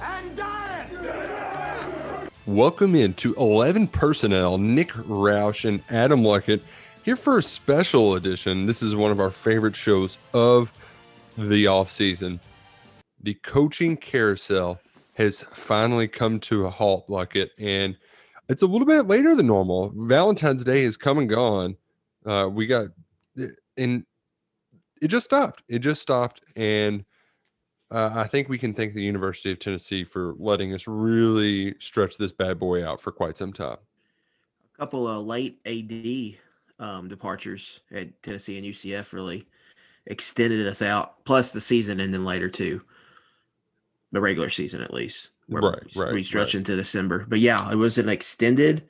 And. Welcome in to 11 Personnel, Nick Roush and Adam Luckett here for a special edition. This is one of our favorite shows of the off season. The coaching carousel has finally come to a halt, Luckett, and it's a little bit later than normal. Valentine's Day has come and gone. Uh, we got, and it just stopped. It just stopped, and uh, I think we can thank the University of Tennessee for letting us really stretch this bad boy out for quite some time. A couple of late AD um, departures at Tennessee and UCF really extended us out. Plus the season and then later too, the regular season at least. Where Right, right, We stretch right. into December, but yeah, it was an extended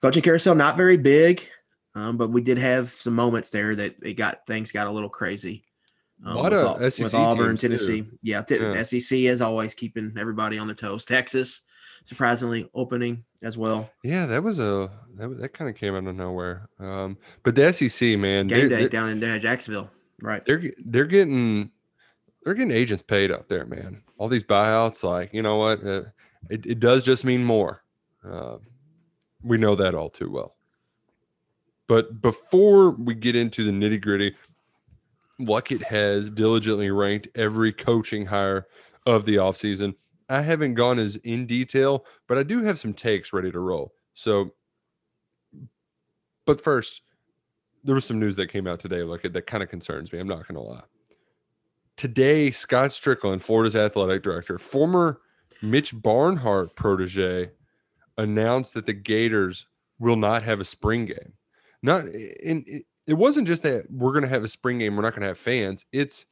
coaching carousel. Not very big, um, but we did have some moments there that it got things got a little crazy. Um, Lot with of SEC with Auburn, teams, too. Tennessee. Yeah, t- Yeah. SEC is always keeping everybody on their toes. Texas, surprisingly opening as well. Yeah, that was a that, that kind of came out of nowhere. Um, but the SEC, man, Game they're, day they're, down in uh, Jacksonville. Right. they're they're getting they're getting agents paid out there, man. All these buyouts, like you know what, uh, it it does just mean more. Uh, we know that all too well. But before we get into the nitty gritty, Luckett has diligently ranked every coaching hire of the offseason. I haven't gone as in detail, but I do have some takes ready to roll. So, but first, there was some news that came out today, Luckett, that kind of concerns me. I'm not going to lie. Today, Scott Stricklin, Florida's athletic director, former Mitch Barnhart protege, announced that the Gators will not have a spring game. Not in it, it wasn't just that we're going to have a spring game, we're not going to have fans. It's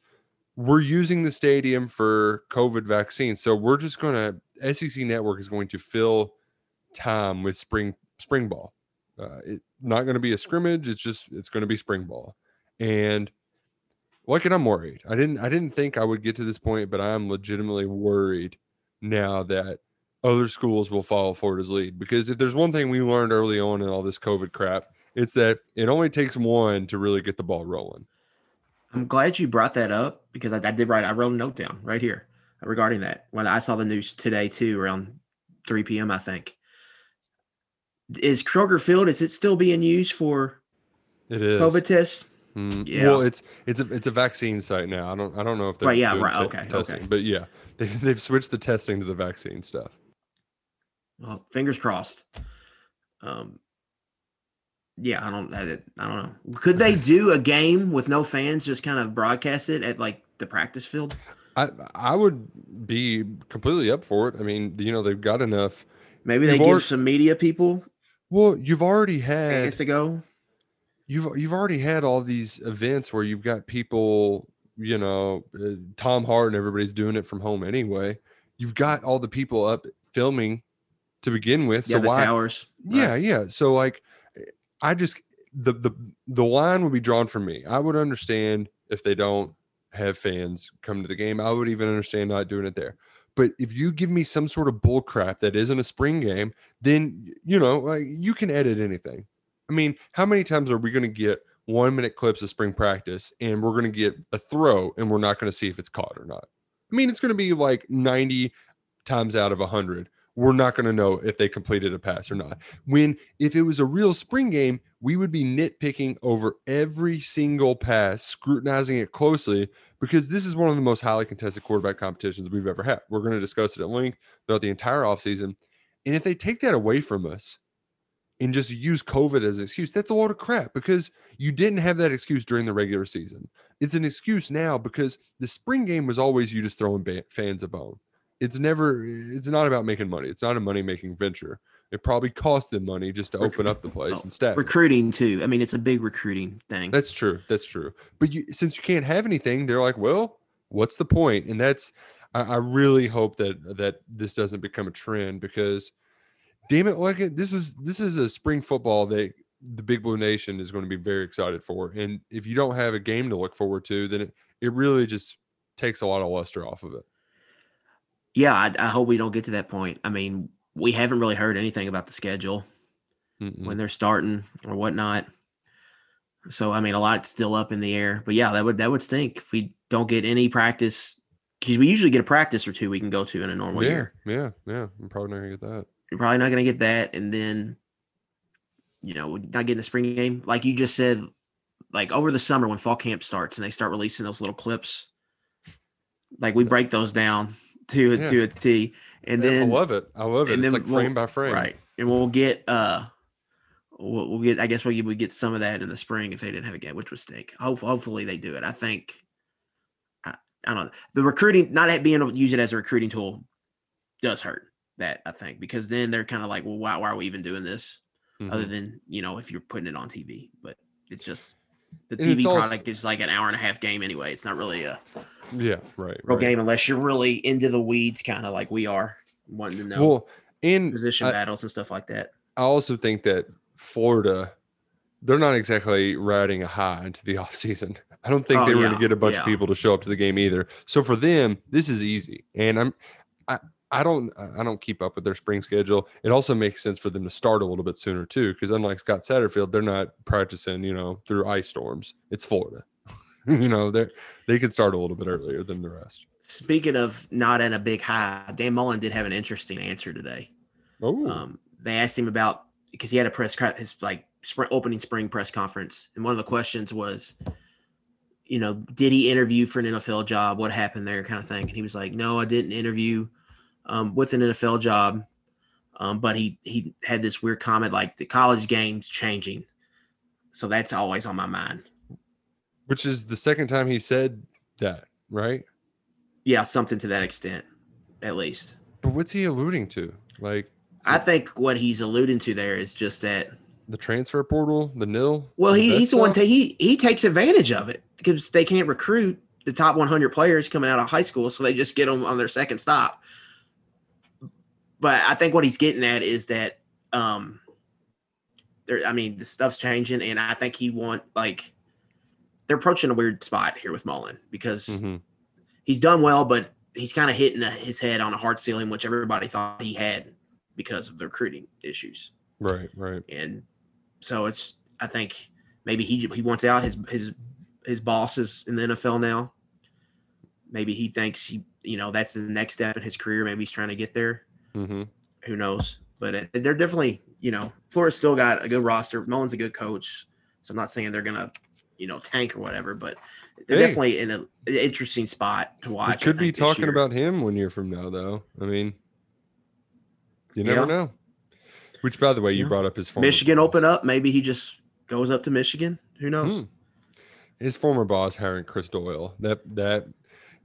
we're using the stadium for COVID vaccines. So we're just going to SEC network is going to fill time with spring spring ball. Uh, it not going to be a scrimmage. It's just it's going to be spring ball. And like it, I'm worried. I didn't I didn't think I would get to this point, but I'm legitimately worried now that other schools will follow Florida's lead. Because if there's one thing we learned early on in all this COVID crap, it's that it only takes one to really get the ball rolling. I'm glad you brought that up because I, I did write. I wrote a note down right here regarding that when I saw the news today too, around 3 p.m. I think. Is Kroger Field? Is it still being used for It is. COVID tests? Mm, Yeah. Well, it's it's a it's a vaccine site now. I don't I don't know if they're Right, yeah, right, te- okay, testing, okay. but yeah, they they've switched the testing to the vaccine stuff. Well, fingers crossed. Um, yeah, I don't. I, I don't know. Could they do a game with no fans? Just kind of broadcast it at like the practice field. I I would be completely up for it. I mean, you know, they've got enough. Maybe they You've give already- some media people Well, you've already had chance to go. you've you've already had all these events where you've got people, you know, uh, Tom Hart and everybody's doing it from home anyway. You've got all the people up filming to begin with. Yeah, so the why? towers. Yeah, Right. yeah. So like, I just the the the line would be drawn for me. I would understand if they don't have fans come to the game. I would even understand not doing it there. But if you give me some sort of bull crap that isn't a spring game, then you know like, you can edit anything. I mean, how many times are we going to get one minute clips of spring practice and we're going to get a throw and we're not going to see if it's caught or not? I mean, it's going to be like 90 times out of 100. We're not going to know if they completed a pass or not. When if it was a real spring game, we would be nitpicking over every single pass, scrutinizing it closely because this is one of the most highly contested quarterback competitions we've ever had. We're going to discuss it at length throughout the entire offseason. And if they take that away from us and just use COVID as an excuse, that's a lot of crap because you didn't have that excuse during the regular season. It's an excuse now because the spring game was always you just throwing fans a bone. It's never, it's not about making money. It's not a money making venture. It probably cost them money just to open up the place Well, and staff. Recruiting too. I mean, it's a big recruiting thing. That's true. That's true. But you, since you can't have anything, they're like, well, what's the point? And that's, I, I really hope that that this doesn't become a trend because, damn it, like this is this is a spring football that the Big Blue Nation is going to be very excited for, and if you don't have a game to look forward to, then it, it really just takes a lot of luster off of it. Yeah, I, I hope we don't get to that point. I mean, we haven't really heard anything about the schedule Mm-mm. when they're starting or whatnot. So I mean, a lot's still up in the air. But yeah, that would that would stink if we don't get any practice because we usually get a practice or two we can go to in a normal yeah, year. yeah, yeah. I'm probably not gonna get that. You're probably not going to get that, and then you know, not getting the spring game like you just said. Like over the summer when fall camp starts and they start releasing those little clips, like we break those down to Yeah. to a T, and Yeah, then I love it. I love it. and It's then like we'll- frame by frame. Right. And we'll get uh we'll, we'll get I guess we would get some of that in the spring if they didn't have a game, which would stink. Hope, hopefully they do it. I think I, I don't know. The recruiting not being able to use it as a recruiting tool does hurt that, I think, because then they're kind of like, well, why, why are we even doing this? Other Mhm. than, you know, if you're putting it on TV. But it's just the TV also- product is like an hour and a half game anyway. It's not really a Yeah, right. real right. game unless you're really into the weeds, kind of like we are, wanting to know Well, in position I- battles and stuff like that. I also think that Florida, they're not exactly riding a high into the offseason. I don't think Oh, they were going to get a bunch yeah. of people to show up to the game either. So for them, this is easy. And I'm I I don't I don't keep up with their spring schedule. It also makes sense for them to start a little bit sooner too, because unlike Scott Satterfield, they're not practicing, you know, through ice storms. It's Florida. you know, they they could start a little bit earlier than the rest. Speaking of not in a big high, Dan Mullen did have an interesting answer today. Oh, Um, they asked him about because he had a press his like spring, opening spring press conference, and one of the questions was, you know, did he interview for an NFL job? What happened there, kind of thing. And he was like, no, I didn't interview um, with an NFL job, um, but he he had this weird comment like the college game's changing, so that's always on my mind. which is the second time he said that, right? Yeah, something to that extent, at least. But what's he alluding to? Like I think what he's alluding to there is just that. the transfer portal, the nil. Well, he, he's the one. Ta- he he takes advantage of it because they can't recruit the top 100 players coming out of high school, so they just get them on their second stop. But I think what he's getting at is that, um, there. I mean, the stuff's changing, and I think he want like they're approaching a weird spot here with Mullen because Mhm. he's done well, but he's kind of hitting his head on a hard ceiling, which everybody thought he had because of the recruiting issues Right, right. and so it's I think maybe he he wants out his his his boss is in the NFL now. Maybe he thinks he you know that's the next step in his career. Maybe he's trying to get there. Hmm Who knows? But it, they're definitely you know Florida's still got a good roster. Mullen's a good coach, so I'm not saying they're gonna you know tank or whatever, but they're Hey. definitely in a, an interesting spot to watch. We could be talking year. about him one year from now, though. I mean, you never Yeah. know. Which, by the way, you Yeah. brought up his former Michigan boss. open up. Maybe he just goes up to Michigan. Who knows? Hmm. His former boss hiring Chris Doyle. That that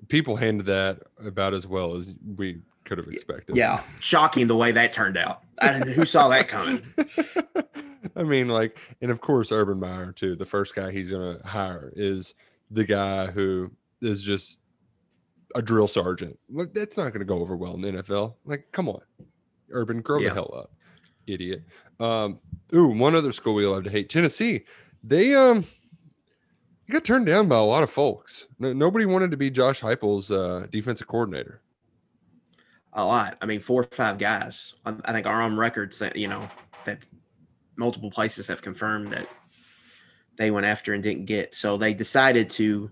people handled that about as well as we could have expected. Yeah, shocking the way that turned out. I, who saw that coming? I mean, like, and of course, Urban Meyer too. The first guy he's going to hire is the guy who is just a drill sergeant. Look, that's not going to go over well in the NFL. Like, come on, Urban, grow Yeah. the hell up, idiot. Um, ooh, one other school we love to hate, Tennessee. They um, he got turned down by a lot of folks. No, nobody wanted to be Josh Heupel's uh, defensive coordinator. A lot. I mean, four or five guys. I, think our own records that you know that multiple places have confirmed that they went after and didn't get. So they decided to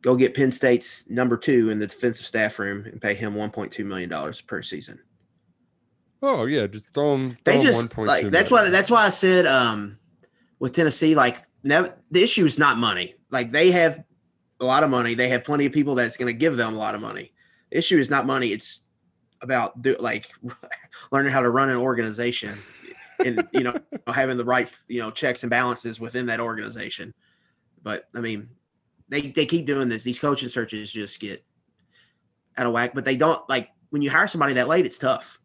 go get Penn State's number two in the defensive staff room and pay him 1.2 million dollars per season. Oh yeah, just throw him. They throw him just 1.2 like that's why that's why I said um with Tennessee like never the issue is not money. Like they have a lot of money. They have plenty of people that's going to give them a lot of money. The issue is not money. It's about do like learning how to run an organization and you know having the right you know checks and balances within that organization. But I mean, they they keep doing this. These coaching searches just get out of whack. But they don't like when you hire somebody that late. It's tough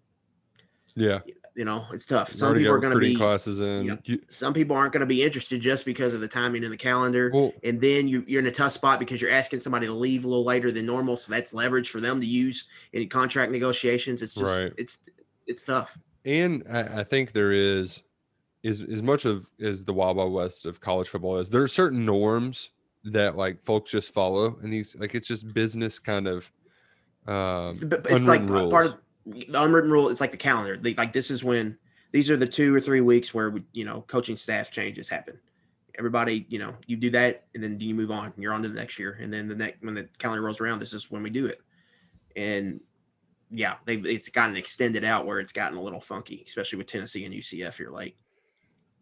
Yeah, You know, it's tough. Some people are going to be classes in. Yep. You- some people aren't going to be interested just because of the timing in the calendar. well, and then you, you're in a tough spot because you're asking somebody to leave a little later than normal. So that's leverage for them to use in contract negotiations. It's just, Right. it's, it's tough. and I, I think there is is as much of as the wild wild west of college football is there are certain norms that like folks just follow and these like it's just business kind of um It's, the- it's like unwritten part rules. of the unwritten rule. is like the calendar. Like this is when these are the two or three weeks where you know coaching staff changes happen. Everybody, you know, you do that and then you move on. You're on to the next year, and then the next when the calendar rolls around, this is when we do it. And yeah, they've it's gotten extended out where it's gotten a little funky, especially with Tennessee and UCF here like,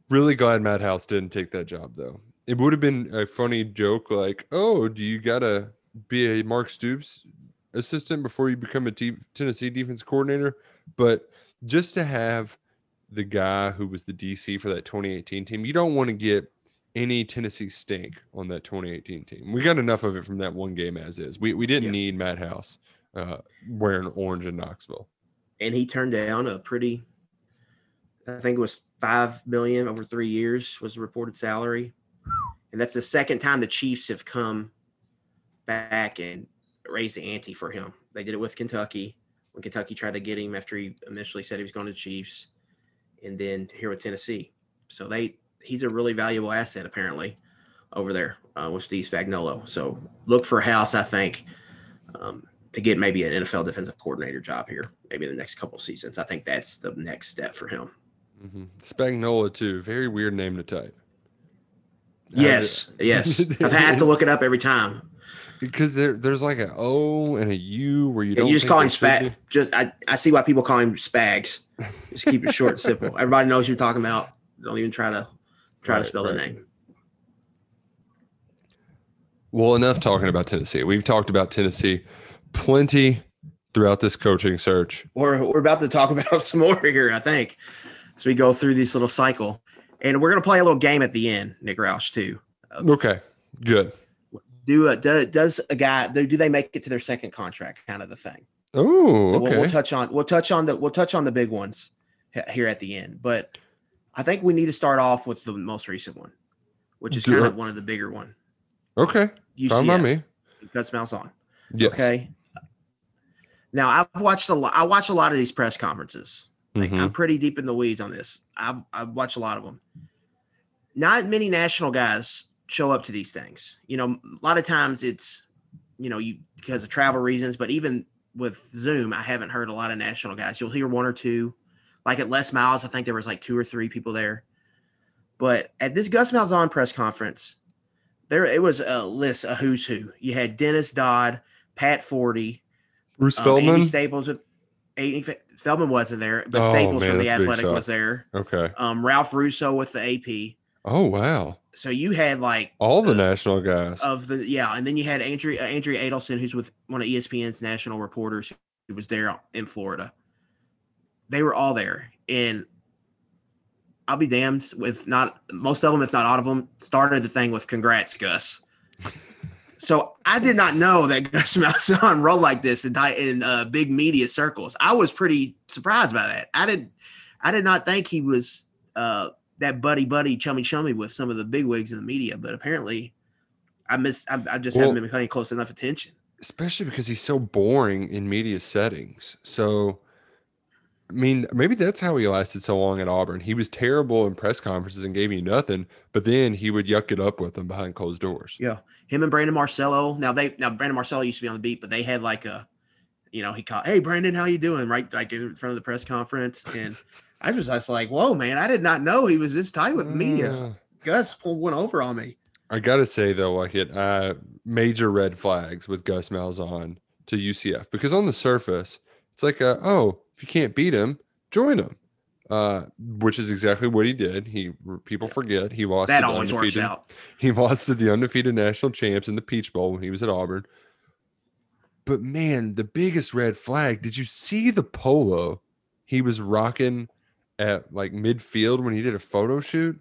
really glad Matt House didn't take that job though. It would have been a funny joke like, "Oh, do you gotta be a Mark Stoops assistant before you become a T- Tennessee defense coordinator?" But just to have the guy who was the DC for that 2018 team, you don't want to get any Tennessee stink on that 2018 team. We got enough of it from that one game as is. We we didn't Yeah. need Matt House uh, wearing orange in Knoxville. and he turned down a pretty i think it was five million over three years was the reported salary and that's the second time the chiefs have come back and raised the ante for him they did it with kentucky when kentucky tried to get him after he initially said he was going to the chiefs and then here with tennessee so they he's a really valuable asset apparently over there uh, with steve spagnuolo so look for house i think um, to get maybe an NFL defensive coordinator job here, maybe in the next couple seasons. I think that's the next step for him. hmm Spagnuolo too, very weird name to type. Yes, yes. I've had to look it up every time. Because there, there's like an O and a U where you You, don't just think call him Spag. Just I, I see why people call him Spags. Just keep it short and simple. Everybody knows who you're talking about. Don't even try to try to Right, spell the name. Well, enough talking about Tennessee. We've talked about Tennessee plenty throughout this coaching search. We're we're about to talk about some more here, I think, as we go through this little cycle. And we're gonna play a little game at the end, Nick Roush, too. Okay, good. Do a, do, does a guy do, do they make it to their second contract? Kind of the thing. Oh, So we'll, okay. we'll touch on we'll touch on the we'll touch on the big ones here at the end. But I think we need to start off with the most recent one, which is Do kind it. of one of the bigger one. okay, fine by me. Gus Malzahn. Yes. Okay. Now I've watched a lot. I watch a lot of these press conferences. Like, Mhm. I'm pretty deep in the weeds on this. I've I've watched a lot of them. Not many national guys show up to these things. You know, a lot of times it's you know you because of travel reasons. But even with Zoom, I haven't heard a lot of national guys. You'll hear one or two. Like at Les Miles, I think there was like two or three people there. But at this Gus Malzahn press conference, there it was a list, a who's who. You had Dennis Dodd, Pat Forde, Bruce um, Feldman. Andy Staples with Andy Feldman wasn't there, but Oh, Staples man, from the that's a big Athletic was there. okay. Um, Ralph Russo with the AP. Oh wow, So you had like all the Uh, national guys. of the yeah, and then you had Andrea uh, Andrea Adelson, who's with one of ESPN's national reporters, who was there in Florida. They were all there, and I'll be damned with not most of them, if not all of them, started the thing with "Congrats, Gus." so I did not know that Gus Malzahn rolled like this in in uh, big media circles. I was pretty surprised by that. I didn't, I did not think he was uh, that buddy buddy chummy chummy with some of the big wigs in the media, but apparently, I missed. I, I just Well- haven't been paying close enough attention. especially because he's so boring in media settings. So, I mean, maybe that's how he lasted so long at Auburn. He was terrible in press conferences and gave you nothing, but then he would yuck it up with them behind closed doors. Yeah, him and Brandon Marcello. Now they now Brandon Marcello used to be on the beat, but they had like a, you know, he called, "Hey Brandon, how you doing?" Right, like in front of the press conference, and I was just like, "Whoa, man! I did not know he was this tight with the media." Uh, Gus pulled one over on me. I gotta say though, like it, uh, major red flags with Gus Malzahn to UCF because on the surface, it's like, uh, oh, if you can't beat him, join him, uh, which is exactly what he did. He people forget he lost. That always works out. He lost to the undefeated national champs in the Peach Bowl when he was at Auburn. But man, the biggest red flag, did you see the polo he was rocking at like midfield when he did a photo shoot?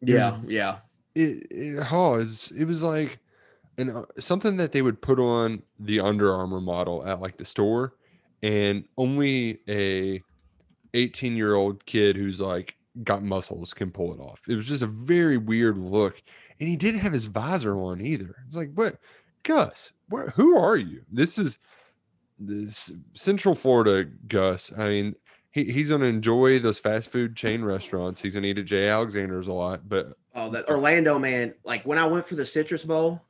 It was- Yeah, yeah. It, it, oh, it's- it was like and uh, something that they would put on the Under Armour model at like the store, and only a 18 year old kid who's like got muscles can pull it off. It was just a very weird look. And he didn't have his visor on either. It's like, what, Gus, where, who are you? This is this Central Florida Gus. I mean, he, he's going to enjoy those fast food chain restaurants. He's going to eat at J. Alexander's a lot, but Oh, that Orlando man! Like when I went for the Citrus Bowl,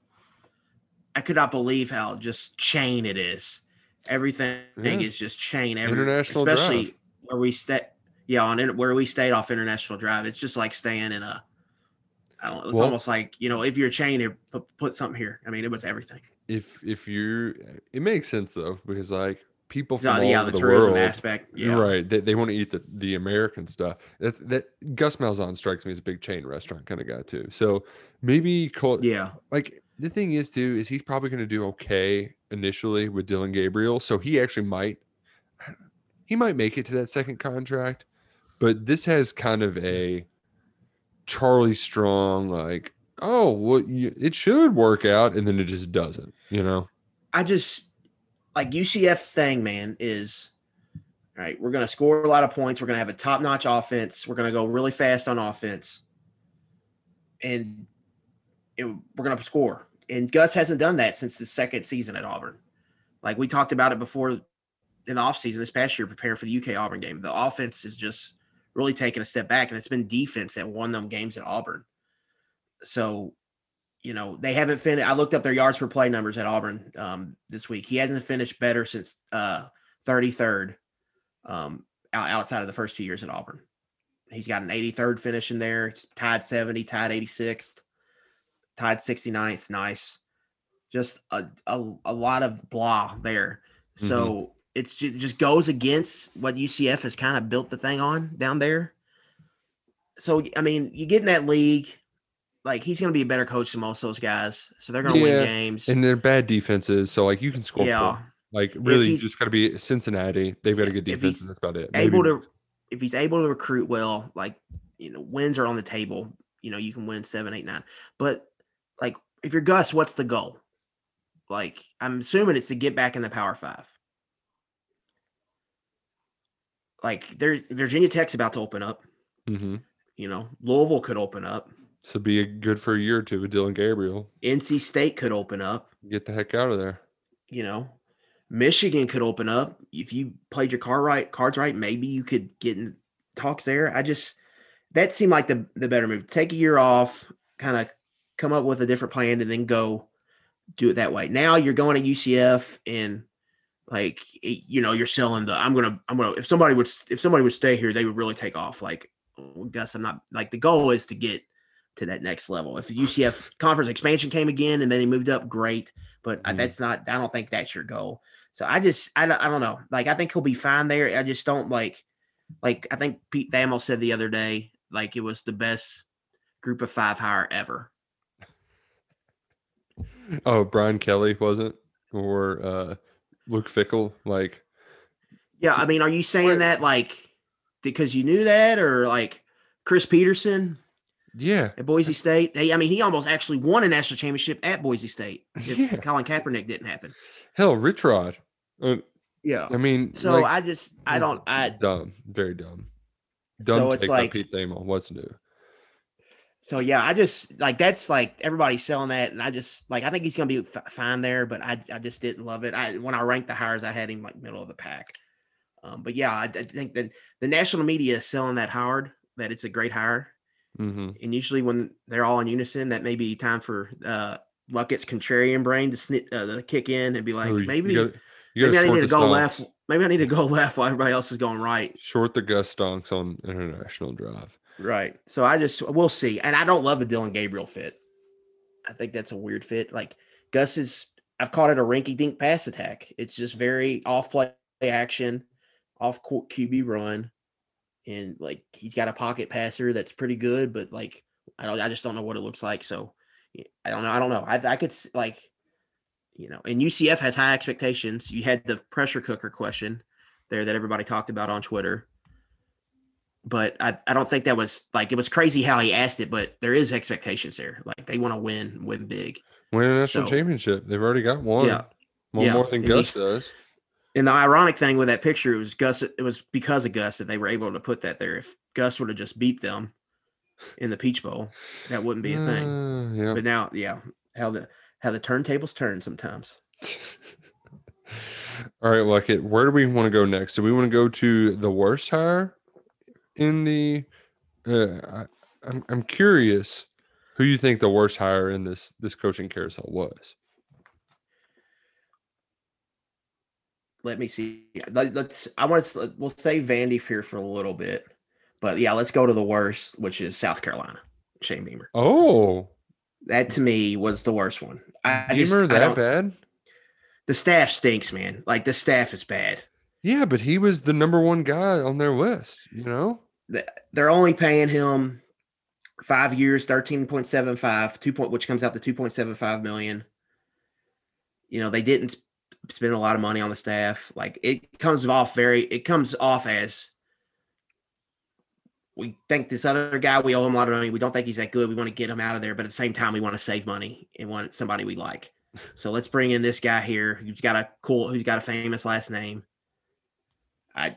I could not believe how just chain it is. Everything Yeah. is just chain. Every, International especially Drive. where we stay. Yeah, on where we stayed off International Drive, it's just like staying in a. I don't. It's Well- almost like you know, if you're a chain, put, put something here. I mean, it was everything. if if you it makes sense though because like people from all yeah, the the, tourism world. aspect. Yeah, right. They, they want to eat the, the american stuff. That, that gus malzahn strikes me as a big chain restaurant kind of guy too. So maybe Col- yeah. like the thing is too is he's probably going to do okay initially with dillon gabriel so he actually might he might make it to that second contract but this has kind of a charlie strong like oh well you, it should work out and then it just doesn't you know? I just like UCF's thing, man, is all right, we're gonna score a lot of points. We're gonna have a top-notch offense. We're gonna go really fast on offense. And it, we're gonna score. And Gus hasn't done that since the second season at Auburn. Like we talked about it before in the offseason this past year, preparing for the UK Auburn game. The offense is just really taking a step back, and it's been defense that won them games at Auburn. So you know, they haven't finished. I looked up their yards per play numbers at Auburn um, this week. He hasn't finished better since uh, 33rd um, outside of the first two years at Auburn. He's got an 83rd finish in there. It's tied 70, tied 86th, tied 69th. Nice. Just a, a, a lot of blah there. So it's just, just goes against what UCF has kind of built the thing on down there. So, I mean, you get in that league like he's going to be a better coach than most of those guys. So they're going to Yeah, win games. and they're bad defenses, so like you can score. yeah. Like really, you just got to be Cincinnati. They've got a good defense, and that's about it. able Maybe- to if he's able to recruit well, like you know, wins are on the table. You know, you can win seven, eight, nine. But like, if you're Gus, what's the goal? Like, I'm assuming it's to get back in the Power Five. Like, there's Virginia Tech's about to open up. Mhm. You know, Louisville could open up. So be a good for a year or two with Dillon Gabriel. NC State could open up. Get the heck out of there. you know, Michigan could open up if you played your card right, cards right. Maybe you could get in talks there. I just that seemed like the the better move. Take a year off, kind of come up with a different plan, and then go do it that way. Now you're going to UCF and like it- you know you're selling the. I'm gonna I'm gonna if somebody would if somebody would stay here, they would really take off. Like oh, well, Gus, I'm not like the goal is to get to that next level. If the UCF conference expansion came again and then they moved up, great but I Mhm. that's not i don't think that's your goal so i just I, don't- I don't know like i think he'll be fine there i just don't like like i think pete thamel said the other day like it was the best group of five hire ever Oh, Brian Kelly wasn't, or uh Luke Fickell. Like, yeah i mean are you saying What- that like because you knew that or like chris petersen yeah, at boise state hey i mean he almost actually won a national championship at boise state if Yeah. colin kaepernick didn't happen hell, Rich Rod. Uh, yeah I mean, so like, i just i don't i dumb, very dumb. Dumb So it's take like- Pete Thamel. What's new? So yeah, I just like that's like everybody's selling that, and I just like I think he's gonna be f- fine there, but I I just didn't love it. I when I ranked the hires, I had him like middle of the pack. Um, but yeah, I, I think that the national media is selling that hard that it's a great hire, hmm and usually when they're all in unison, that may be time for uh Luckett's contrarian brain to uh, to kick in and be like, Oh, you- maybe you gotta, maybe I need to go left. Maybe I need to go left while everybody else is going right. Short the Gus stonks on international drive. Right. So I just we'll see. And I don't love the Dillon Gabriel fit. I think that's a weird fit. Like Gus is I've called it a rinky dink pass attack. It's just very off play action, off court QB run. And like he's got a pocket passer that's pretty good, but like I don't I just don't know what it looks like. So I don't know. I don't know. I I could like you know, and UCF has high expectations. You had the pressure cooker question there that everybody talked about on Twitter but I, I don't think that was like it was crazy how he asked it, but there is expectations there. Like they want to win, win big. Win a national So- championship. They've already got one. Yeah. One Yeah, more than and Gus he- does. And the ironic thing with that picture was Gus. It was because of Gus that they were able to put that there. If Gus would have just beat them in the Peach Bowl, that wouldn't be a thing. Uh, yeah. But now, yeah, how the how the turntables turn sometimes. All right, like it. Where do we want to go next? Do we want to go to the worst hire in the? Uh, I, I'm I'm curious who you think the worst hire in this this coaching carousel was. Let me see. Let, us I want to. We'll say Vandy here for a little bit, but yeah, let's go to the worst, which is South Carolina. Shane Beamer. Oh, That to me was the worst one. I, just Beamer I that bad? The staff stinks, man. Like the staff is bad. Yeah, but he was the number one guy on their list. You know. they're only paying him five years, thirteen point seven five, two point, which comes out to two point seven five million. You know, they didn't sp- spend a lot of money on the staff. Like it comes off very, it comes off as we think this other guy, we owe him a lot of money. We don't think he's that good. We want to get him out of there, but at the same time, we want to save money and want somebody we like. So let's bring in this guy here who's got a cool, who's got a famous last name. I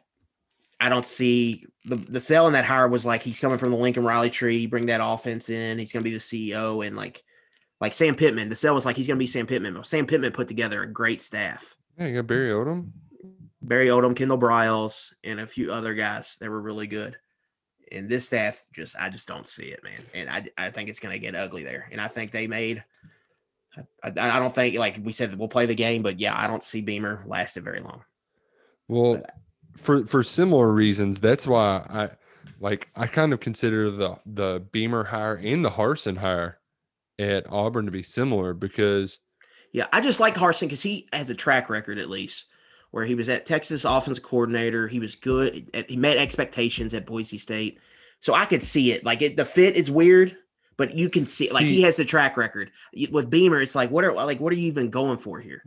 I don't see the the sell in that hire was like he's coming from the Lincoln Riley tree, bring that offense in, he's gonna be the CEO and like like Sam Pittman. The sell was like he's gonna be Sam Pittman. But Sam Pittman put together a great staff. Yeah, you got Barry Odom. Barry Odom, Kendal Briles, and a few other guys that were really good. And this staff just I just don't see it, man. And I I think it's gonna get ugly there. And I think they made I, I I don't think like we said we'll play the game, but yeah, I don't see Beamer lasted very long. Well, for for similar reasons, that's why I like I kind of consider the the Beamer hire and the Harsin hire at Auburn to be similar because Yeah, I just like Harsin because he has a track record at least where he was at Texas offense coordinator. He was good. He met expectations at Boise State, so I could see it. Like it, the fit is weird, but you can see like he has the track record. With Beamer, it's like what are like what are you even going for here?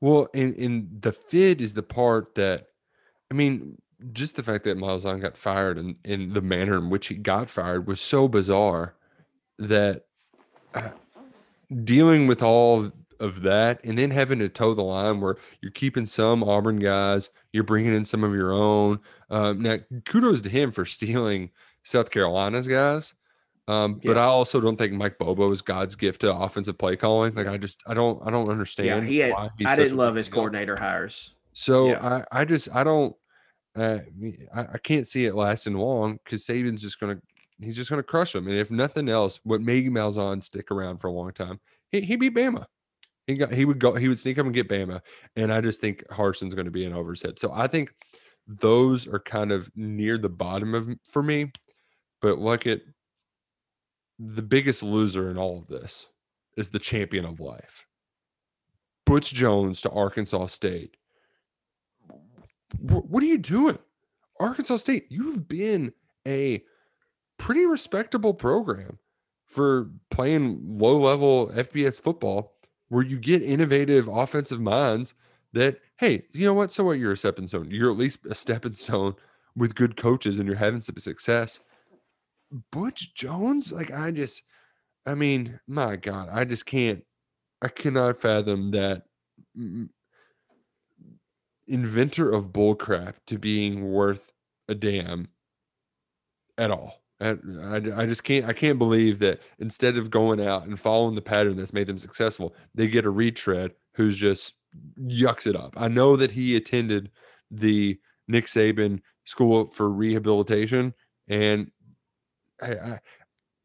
well, in in the fit is the part that I mean, just the fact that Malzahn got fired and in the manner in which he got fired was so bizarre that dealing with all of that and then having to toe the line where you're keeping some Auburn guys, you're bringing in some of your own. Um, now, kudos to him for stealing South Carolina's guys. Um, but I also don't think Mike Bobo is God's gift to offensive play calling. Like I just I don't I don't understand. Yeah, he had. I didn't love his deal. coordinator hires. So Yeah. I, I just I don't uh, I, I can't see it lasting long because Saban's just gonna he's just gonna crush him. And if nothing else, what made Malzahn stick around for a long time, he he beat Bama. He got he would go he would sneak up and get Bama. And I just think Harsin's gonna be an over his head. So I think those are kind of near the bottom of for me. But look at the biggest loser in all of this is the champion of life. Butch Jones to Arkansas State wh- what are you doing? Arkansas State, you've been a pretty respectable program for playing low level FBS football where you get innovative offensive minds that, hey, you know what? So what? You're a stepping stone. You're at least a stepping stone with good coaches and you're having some success. Butch Jones, like, I just, I mean, my God, I just can't, I cannot fathom that inventor of bullcrap to being worth a damn at all. I, I, just can't I can't believe that instead of going out and following the pattern that's made them successful, they get a retread who's just yucks it up. I know that he attended the Nick Saban School for Rehabilitation, and I, I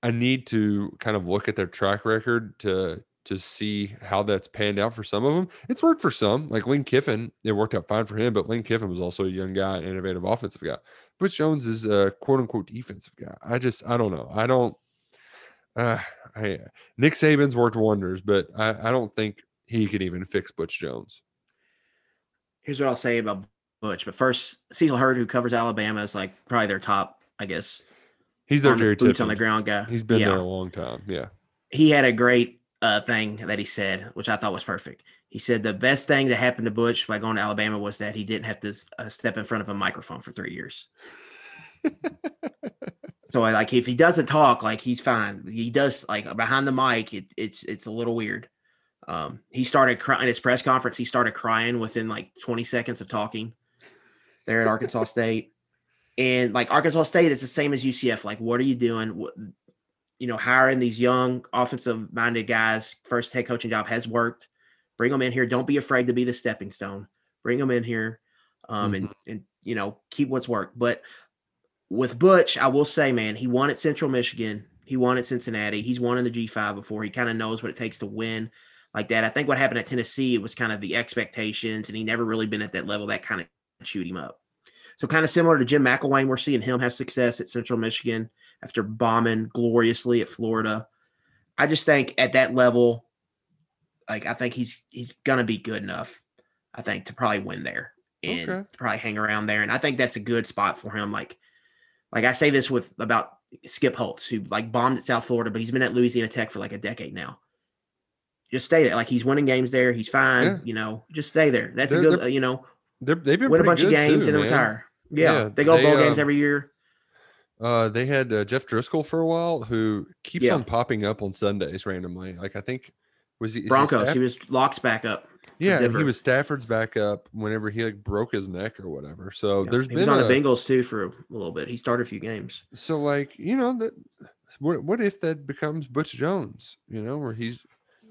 I need to kind of look at their track record to to see how that's panned out for some of them. It's worked for some, like Lane Kiffin. It worked out fine for him, but Lane Kiffin was also a young guy, an innovative offensive guy. Butch Jones is a quote unquote defensive guy. I just I don't know. I don't. Uh, I, Nick Saban's worked wonders, but I, I don't think he could even fix Butch Jones. Here's what I'll say about Butch. But first, Cecil Hurt, who covers Alabama, is like probably their top, I guess, He's their on the Jerry boots on the ground guy. He's been Yeah. there a long time. Yeah. he had a great uh, thing that he said, which I thought was perfect. He said the best thing that happened to Butch by going to Alabama was that he didn't have to uh, step in front of a microphone for three years. so I like if he doesn't talk, like he's fine. He does like behind the mic, it, it's it's a little weird. Um, he started crying in his press conference. He started crying within like 20 seconds of talking there at Arkansas State. And like Arkansas State is the same as UCF. Like, what are you doing? You know, hiring these young offensive minded guys, first head coaching job has worked. Bring them in here. Don't be afraid to be the stepping stone. Bring them in here um, and, and, you know, keep what's worked. But with Butch, I will say, man, he won at Central Michigan. He won at Cincinnati. He's won in the G5 before. He kind of knows what it takes to win like that. I think what happened at Tennessee it was kind of the expectations, and he never really been at that level. That kind of chewed him up. So kind of similar to Jim McElwain, we're seeing him have success at Central Michigan after bombing gloriously at Florida. I just think at that level, like I think he's he's gonna be good enough. I think to probably win there and Okay. probably hang around there, and I think that's a good spot for him. Like, like I say this with about Skip Holtz, who like bombed at South Florida, but he's been at Louisiana Tech for like a decade now. Just stay there. Like he's winning games there. He's fine. Yeah. You know, just stay there. That's They're- a good. uh, you know, They're, they've been win a bunch of games too, and then retire. Yeah, Yeah, they go they, bowl games um, every year. Uh, they had uh, Jeff Driskel for a while, who keeps Yeah. on popping up on Sundays randomly. Like I think was he he Broncos. Staff- He was locks back up. yeah, and he was Stafford's backup whenever he like broke his neck or whatever. So Yeah, there's he was on a, the Bengals too for a little bit. He started a few games. so like you know that what what if that becomes Butch Jones? You know where he's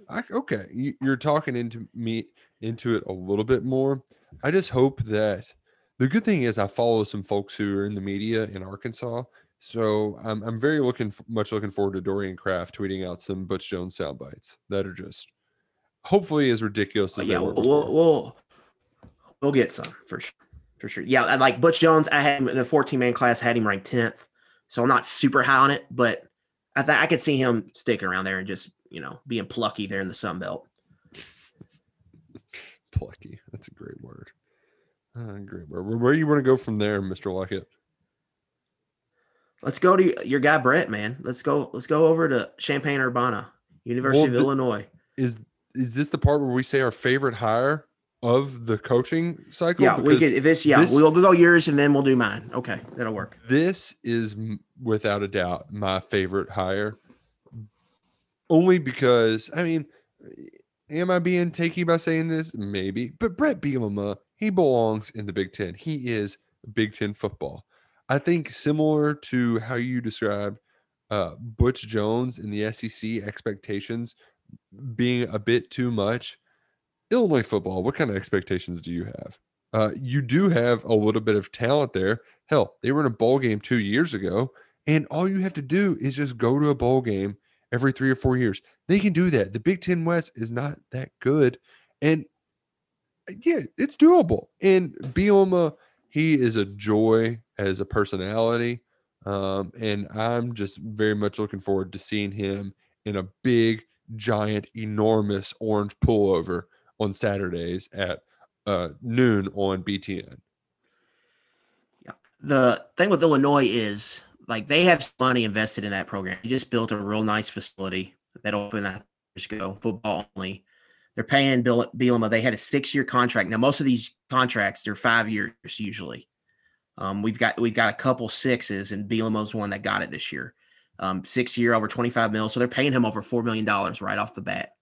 I, okay. You, you're talking into me into it a little bit more. I just hope that the good thing is I follow some folks who are in the media in Arkansas. So I'm I'm very looking much looking forward to Dorian Kraft tweeting out some Butch Jones sound bites that are just hopefully as ridiculous But as yeah, they were. we'll, before. we'll we'll we'll get some for sure. For sure. Yeah, I like Butch Jones. I had him in a 14 man class. Had him ranked 10th, so I'm not super high on it, but I think I could see him sticking around there and just you know being plucky there in the Sun Belt. Plucky. That's a great word. Uh, great. Where, where you want to go from there, Mr. Luckett? Let's go to your guy Bret, man. Let's go. Let's go over to Champaign Urbana, University Well, of the- Illinois. Is is this the part where we say our favorite hire of the coaching cycle? Yeah, we Because could. If it's yeah, this- we'll go yours and then we'll do mine. Okay, that'll work. This is without a doubt my favorite hire. Only because I mean, am I being takey by saying this? Maybe, but Bret Bielema, he belongs in the Big Ten. He is Big Ten football. I think similar to how you described uh, Butch Jones in the SEC expectations being a bit too much. Illinois football, what kind of expectations do you have? Uh, you do have a little bit of talent there. Hell, they were in a bowl game two years ago, and all you have to do is just go to a bowl game every three or four years. They can do that. The Big Ten West is not that good, and yeah, it's doable. And Bielema, he is a joy as a personality, um, and I'm just very much looking forward to seeing him in a big, giant, enormous orange pullover on Saturdays at uh, noon on BTN. Yeah. The thing with Illinois is like they have money invested in that program. They just built a real nice facility that opened years ago, football only. They're paying Bill Bielema. They had a six-year contract. Now most of these contracts they're five years usually. Um, we've got we've got a couple sixes, and Bielema's one that got it this year. Um, six year over twenty five mil, so they're paying him over four million dollars right off the bat.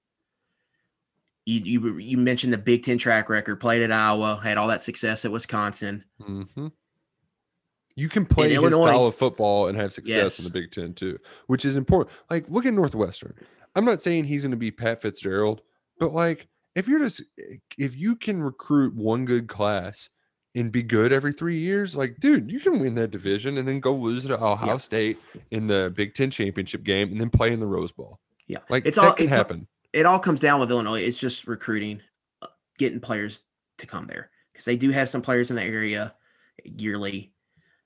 You, you you mentioned the Big Ten track record. Played at Iowa, had all that success at Wisconsin. hmm You can play his Illinois- style of football and have success in the Big Ten too, which is important. Like, look at Northwestern. I'm not saying he's going to be Pat Fitzgerald, but like, if you're just if you can recruit one good class and be good every three years, like, dude, you can win that division and then go lose to Ohio. State in the Big Ten championship game and then play in the Rose Bowl. Yeah, Like, It's all- can it happen. it all comes down with Illinois. It's just recruiting, uh, getting players to come there because they do have some players in the area yearly.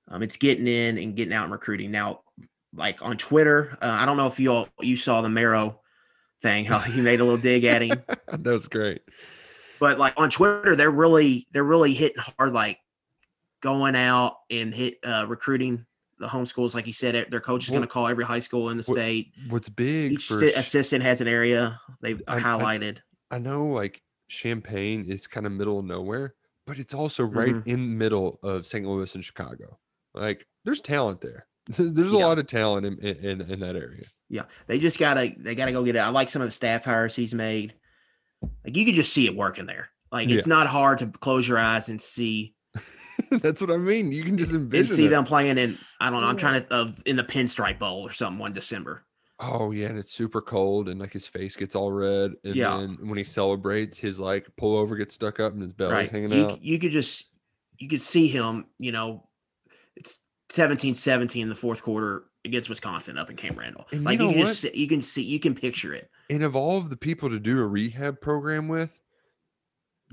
Um, it's getting in and getting out and recruiting. Now, like on Twitter, uh, I don't know if you all you saw the Marrow thing, how he made a little dig at him, that was great. but like on Twitter, they're really they're really hitting hard, like going out and hit uh, recruiting the homeschools. Like he said, their coach is going to call every high school in the what- state. What's big Each for sti- assistant has an area they've I- I- highlighted. I know like Champaign is kind of middle of nowhere, but it's also right Mhm. in the middle of St. Louis and Chicago. Like there's talent there. there's a Yeah. lot of talent in, in in that area. Yeah, they just gotta they gotta go get it. I like some of the staff hires he's made. Like you could just see it working there. Like it's not hard to close your eyes and see That's what I mean. You can just envision and see it. them playing in. I don't know. I'm trying to uh, in the Pinstripe Bowl or something one December. Oh yeah, and it's super cold, and like his face gets all red, and Yeah. then when he celebrates, his like pullover gets stuck up, and his belly's right. hanging You, out. you could just you could see him. You know, it's 17-17 in the fourth quarter against Wisconsin up in Camp Randall. And you like you, know can just see, you can see you can picture it. And of all of the people to do a rehab program with,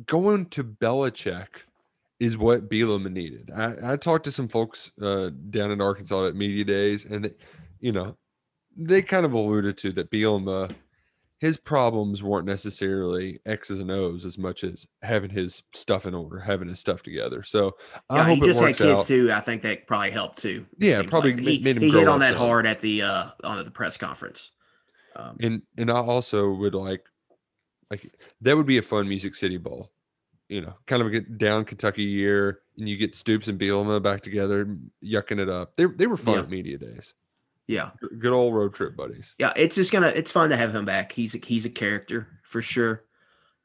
going to Belichick is what Bielema needed. I, I talked to some folks uh, down in Arkansas at media days, and they, you know, they kind of alluded to that Bielema, his problems weren't necessarily X's and O's as much as having his stuff in order, having his stuff together. So I Yeah, hope he it just had kids out. too. I think that probably helped too. Yeah, probably like. he, made him he hit on that hard at the uh on the press conference. Um, and and I also would like like that would be a fun Music City Bowl. You know, kind of a get down Kentucky year, and you get Stoops and Bielema back together, yucking it up. They they were fun Yeah. at media days. Yeah, Good old road trip buddies. yeah. It's just gonna. It's fun to have him back. He's a, he's a character for sure.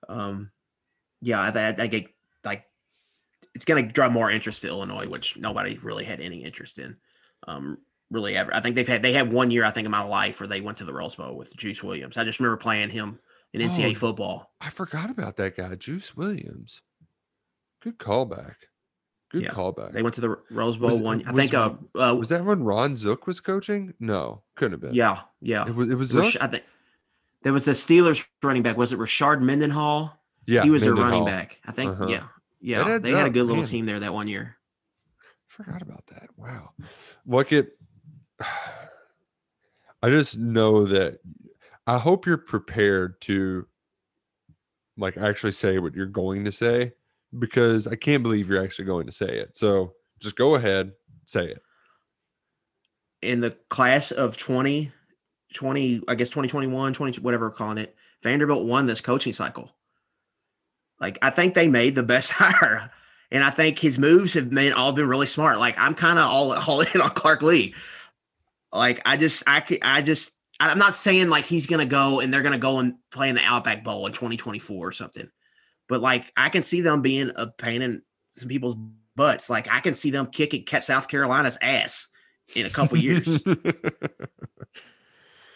Um, yeah, I, I, I get like it's gonna draw more interest to Illinois, which nobody really had any interest in. Um, really ever. I think they've had they had one year I think in my life where they went to the Rose Bowl with Juice Williams. I just remember playing him in NCAA Oh, football. I forgot about that guy, Juice Williams. Good callback. Good Yeah, callback. They went to the Rose Bowl Was- one. I think. Uh, uh, was that when Ron Zook was coaching? No, couldn't have been. yeah, yeah. it was. It was Rash-. I think there was the Steelers running back. Was it Rashard Mendenhall? Yeah, he was their running back. I think. Uh-huh. Yeah, yeah. adds They had a good little man. team there that one year. Forgot about that. Wow. Look at I just know that I hope you're prepared to like actually say what you're going to say because I can't believe you're actually going to say it. So just go ahead, say it. In the class of 20, 20, I guess 2021, 20, whatever we're calling it, Vanderbilt won this coaching cycle. Like I think they made the best hire. And I think his moves have been all been really smart. Like I'm kind of all, all in on Clark Lea. Like I just I I just I'm not saying like he's gonna go and they're gonna go and play in the Outback Bowl in 2024 or something. But like I can see them being a pain in some people's butts. Like I can see them kicking South Carolina's ass in a couple years.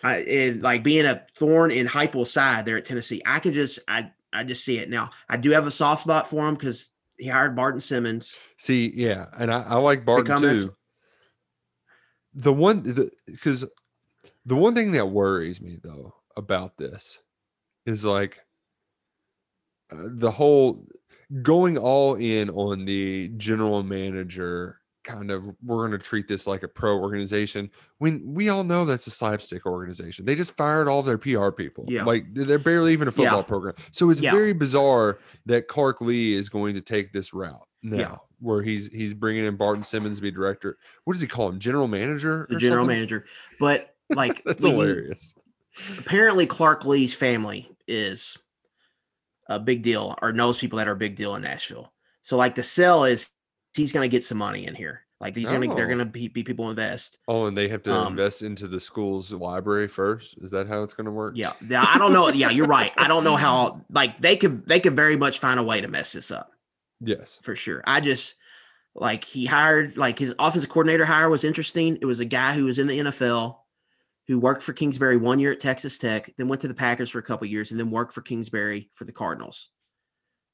I, and like being a thorn in Heupel's side there at Tennessee, I can just I I just see it now. I do have a soft spot for him because he hired Barton Simmons. See, yeah, and I, I like Barton too. The one, the because the one thing that worries me though about this is like uh, the whole going all in on the general manager kind of we're going to treat this like a pro organization when we all know that's a slapstick organization they just fired all their pr people Yeah. like they're barely even a Yeah. football program so it's Yeah. very bizarre that clark lea is going to take this route now Yeah. where he's he's bringing in barton simmons to be director what does he call him general manager the or general something? manager. But like that's when you- hilarious apparently Clark Lea's family is a big deal or knows people that are a big deal in Nashville. So like the sell is he's gonna get some money in here. Like he's gonna they're Oh. gonna be, be people invest. oh and they have to Um, invest into the school's library first is that how it's going to work Yeah. Yeah, I don't know. Yeah, you're right. I don't know how like they could they could very much find a way to mess this up. yes for sure. I just like he hired like his offensive coordinator hire was interesting. It was a guy who was in the NFL who worked for Kingsbury one year at Texas Tech, then went to the Packers for a couple years, and then worked for Kingsbury for the Cardinals.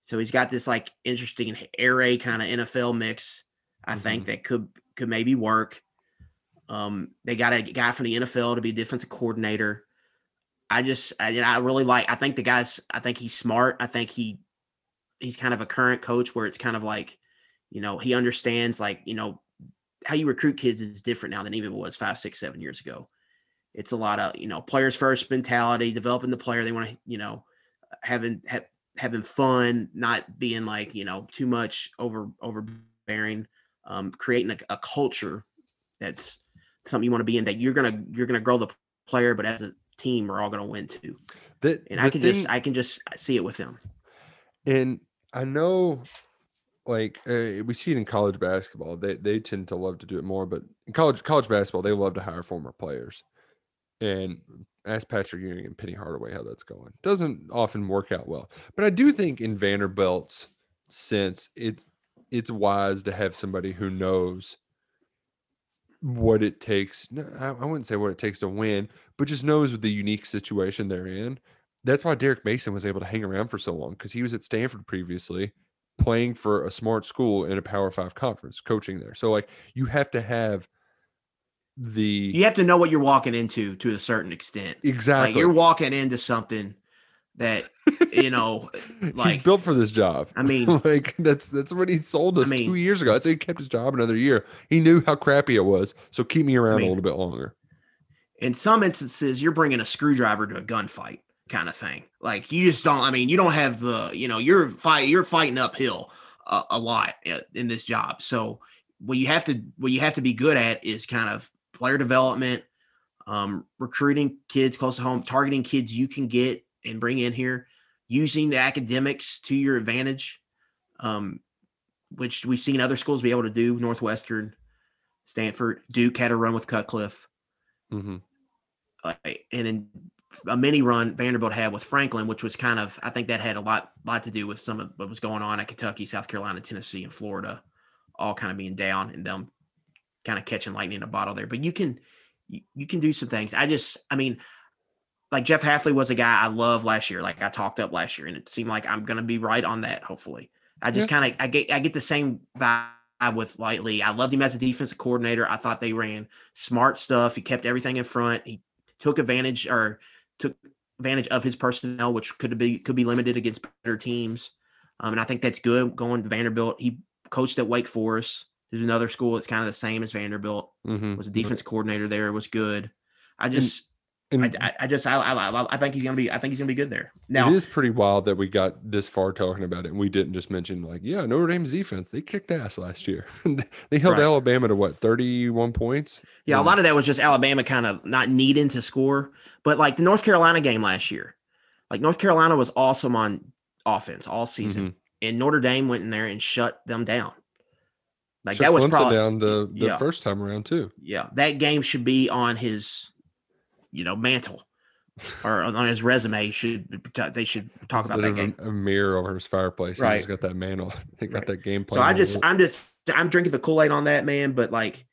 So he's got this like interesting air kind of NFL mix. I think that could could maybe work. Um, they got a guy from the NFL to be defensive coordinator. I just I, I really like. I think the guy's. I think he's smart. I think he he's kind of a current coach where it's kind of like, you know, he understands like you know how you recruit kids is different now than even was five, six, seven years ago. It's a lot of you know players first mentality, developing the player. They want to you know having ha- having fun, not being like you know too much over overbearing, um, creating a, a culture that's something you want to be in. That you're gonna you're gonna grow the player, but as a team, we're all gonna win too. that, And the I can just I can just see it with him. And I know, like uh, we see it in college basketball. They they tend to love to do it more, but in college college basketball, they love to hire former players. And ask Patrick Ewing and Penny Hardaway how that's going. Doesn't often work out well, but I do think in Vanderbilt's sense, it's it's wise to have somebody who knows what it takes. I, wouldn't say what it takes to win, but just knows the unique situation they're in. That's why Derek Mason was able to hang around for so long because he was at Stanford previously, playing for a smart school in a Power Five conference, coaching there. So like you have to have the You have to know what you're walking into to a certain extent. exactly Like you're walking into something that you know, He's like built for this job. I mean, like that's that's what he sold us mean- two years ago. That's why he kept his job another year. He knew how crappy it was, so keep me around mean- a little bit longer. in some instances you're bringing a screwdriver to a gunfight kind of thing like you just don't i mean you don't have the you know you're fight you're fighting uphill a, a lot eh, in this job so what you have to what you have to be good at is kind of player development um, recruiting kids close to home targeting kids you can get and bring in here using the academics to your advantage um, which we've seen other schools be able to do northwestern stanford duke had a run with cutcliffe. Hmm like, and then a mini run Vanderbilt had with Franklin, which was kind of I think that had a lot lot to do with some of what was going on at Kentucky, South Carolina, Tennessee, and Florida, all kind of being down and them kind of catching lightning in a bottle there. But you can you, you can do some things. I just I mean, like Jeff Hafley was a guy I loved last year. Like I talked up last year, and it seemed like I'm gonna be right on that. Hopefully, I just kind of I get I get the same vibe with Lightly. I loved him as a defensive coordinator. I thought they ran smart stuff. He kept everything in front. He took advantage or took advantage of his personnel, which could be could be limited against better teams. Um, and I think that's good going to Vanderbilt. He coached at Wake Forest. There's another school that's kind of the same as Vanderbilt. hmm Was a defense coordinator there. Was good. I just, And I, I, just, I, I, I think he's gonna be. I think he's gonna be good there. Now, it is pretty wild that we got this far talking about it, and we didn't just mention like, yeah, Notre Dame's defense they kicked ass last year. they held Right. Alabama to what thirty one points. Yeah, a lot of that was just Alabama kind of not needing to score. But like the North Carolina game last year, like North Carolina was awesome on offense all season, Mhm. and Notre Dame went in there and shut them down. Like Shut that was Clemson probably down the, the yeah. first time around too. yeah. That game should be on his, you know, mantle or on his resume. Should they should talk about Instead that of game? A, mirror over his fireplace. Right. He's got that mantle. They got Right. that game plan. So I just, I'm just, I'm drinking the Kool Aid on that man. But like,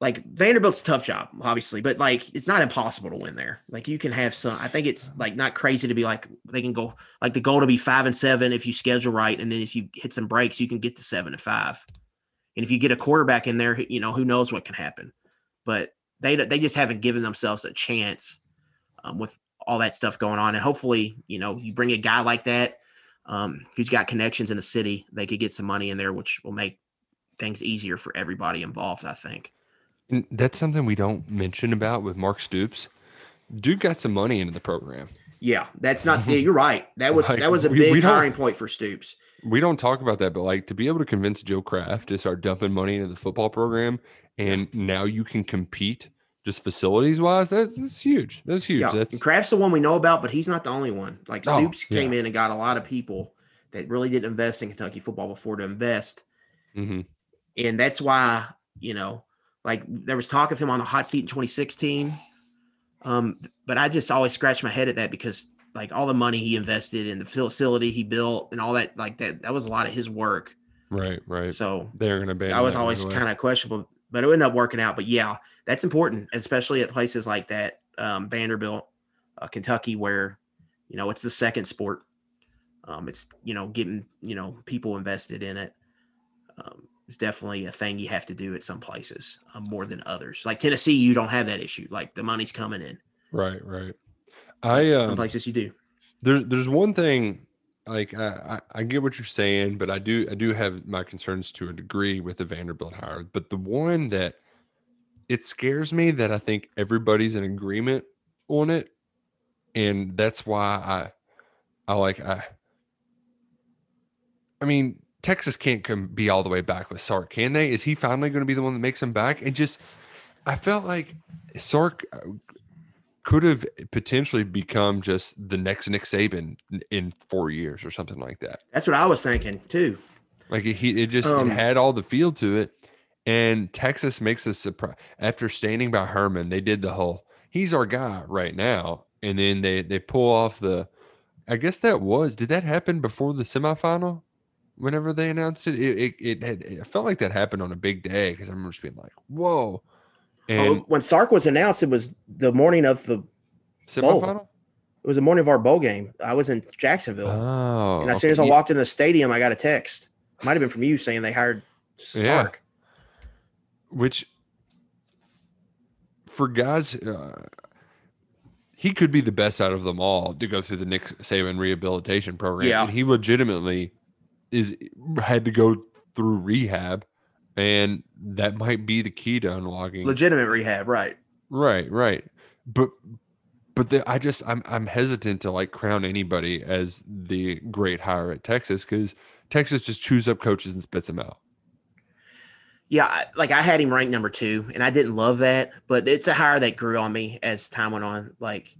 like Vanderbilt's a tough job, obviously, but like it's not impossible to win there. Like you can have some. I think it's like not crazy to be like they can go like the goal to be five and seven if you schedule right, and then if you hit some breaks, you can get to seven and five. And if you get a quarterback in there, you know who knows what can happen. But they they just haven't given themselves a chance um, with all that stuff going on. And hopefully, you know, you bring a guy like that um, who's got connections in the city, they could get some money in there, which will make things easier for everybody involved. I think. And that's something we don't mention about with Mark Stoops. Dude got some money into the program. Yeah, that's not. Yeah, you're right. That was Like, that was a we- big we hiring point for Stoops. We don't talk about that, but like to be able to convince Joe Craft to start dumping money into the football program, and now you can compete just facilities wise. That's, that's huge. That's huge. Yeah, That's and Craft's the one we know about, but he's not the only one. Like Oh, Stoops came in and got a lot of people that really didn't invest in Kentucky football before to invest, mhm. and that's why you know, like there was talk of him on the hot seat in 2016. Um, but I just always scratch my head at that because like all the money he invested in the facility he built and all that, like that, that was a lot of his work. right, right. So They're gonna be I was always anyway. kind of questionable, but it ended up working out. But yeah, that's important, especially at places like that, um, Vanderbilt, uh, Kentucky, where you know it's the second sport. Um, it's you know getting you know people invested in it. Um, it's definitely a thing you have to do at some places um, more than others. Like Tennessee, you don't have that issue. Like the money's coming in. right, right. I Some um, places you do. there's there's one thing like I, I I get what you're saying, but I do I do have my concerns to a degree with the Vanderbilt hire. But the one that it scares me that I think everybody's in agreement on it, and that's why I I like I I mean Texas can't come be all the way back with Sark, can they? Is he finally going to be the one that makes him back? And just I felt like Sark could have potentially become just the next Nick Saban in- four years or something like that. That's what I was thinking too. Like it- he, it just Um, it had all the feel to it. And Texas makes a surprise after standing by Herman. They did the whole he's our guy right now. And then they they pull off the. I guess that was. Did that happen before the semifinal? Whenever they announced it, it it, it, had, it felt like that happened on a big day because I remember just being like, "Whoa!" And Oh, when Sark was announced, it was the morning of the. semifinal. It was the morning of our bowl game. I was in Jacksonville, Oh, and as soon okay. as I walked in the stadium, I got a text. Might have been from you saying they hired Yeah. Sark. which for guys, uh, he could be the best out of them all to go through the Nick Saban rehabilitation program. Yeah. and he legitimately is had to go through rehab, and that might be the key to unlocking. Legitimate rehab, right? Right, right. But but the, I just I'm I'm hesitant to like crown anybody as the great hire at Texas because Texas just chews up coaches and spits them out. Yeah, like I had him ranked number two, and I didn't love that, but it's a hire that grew on me as time went on. Like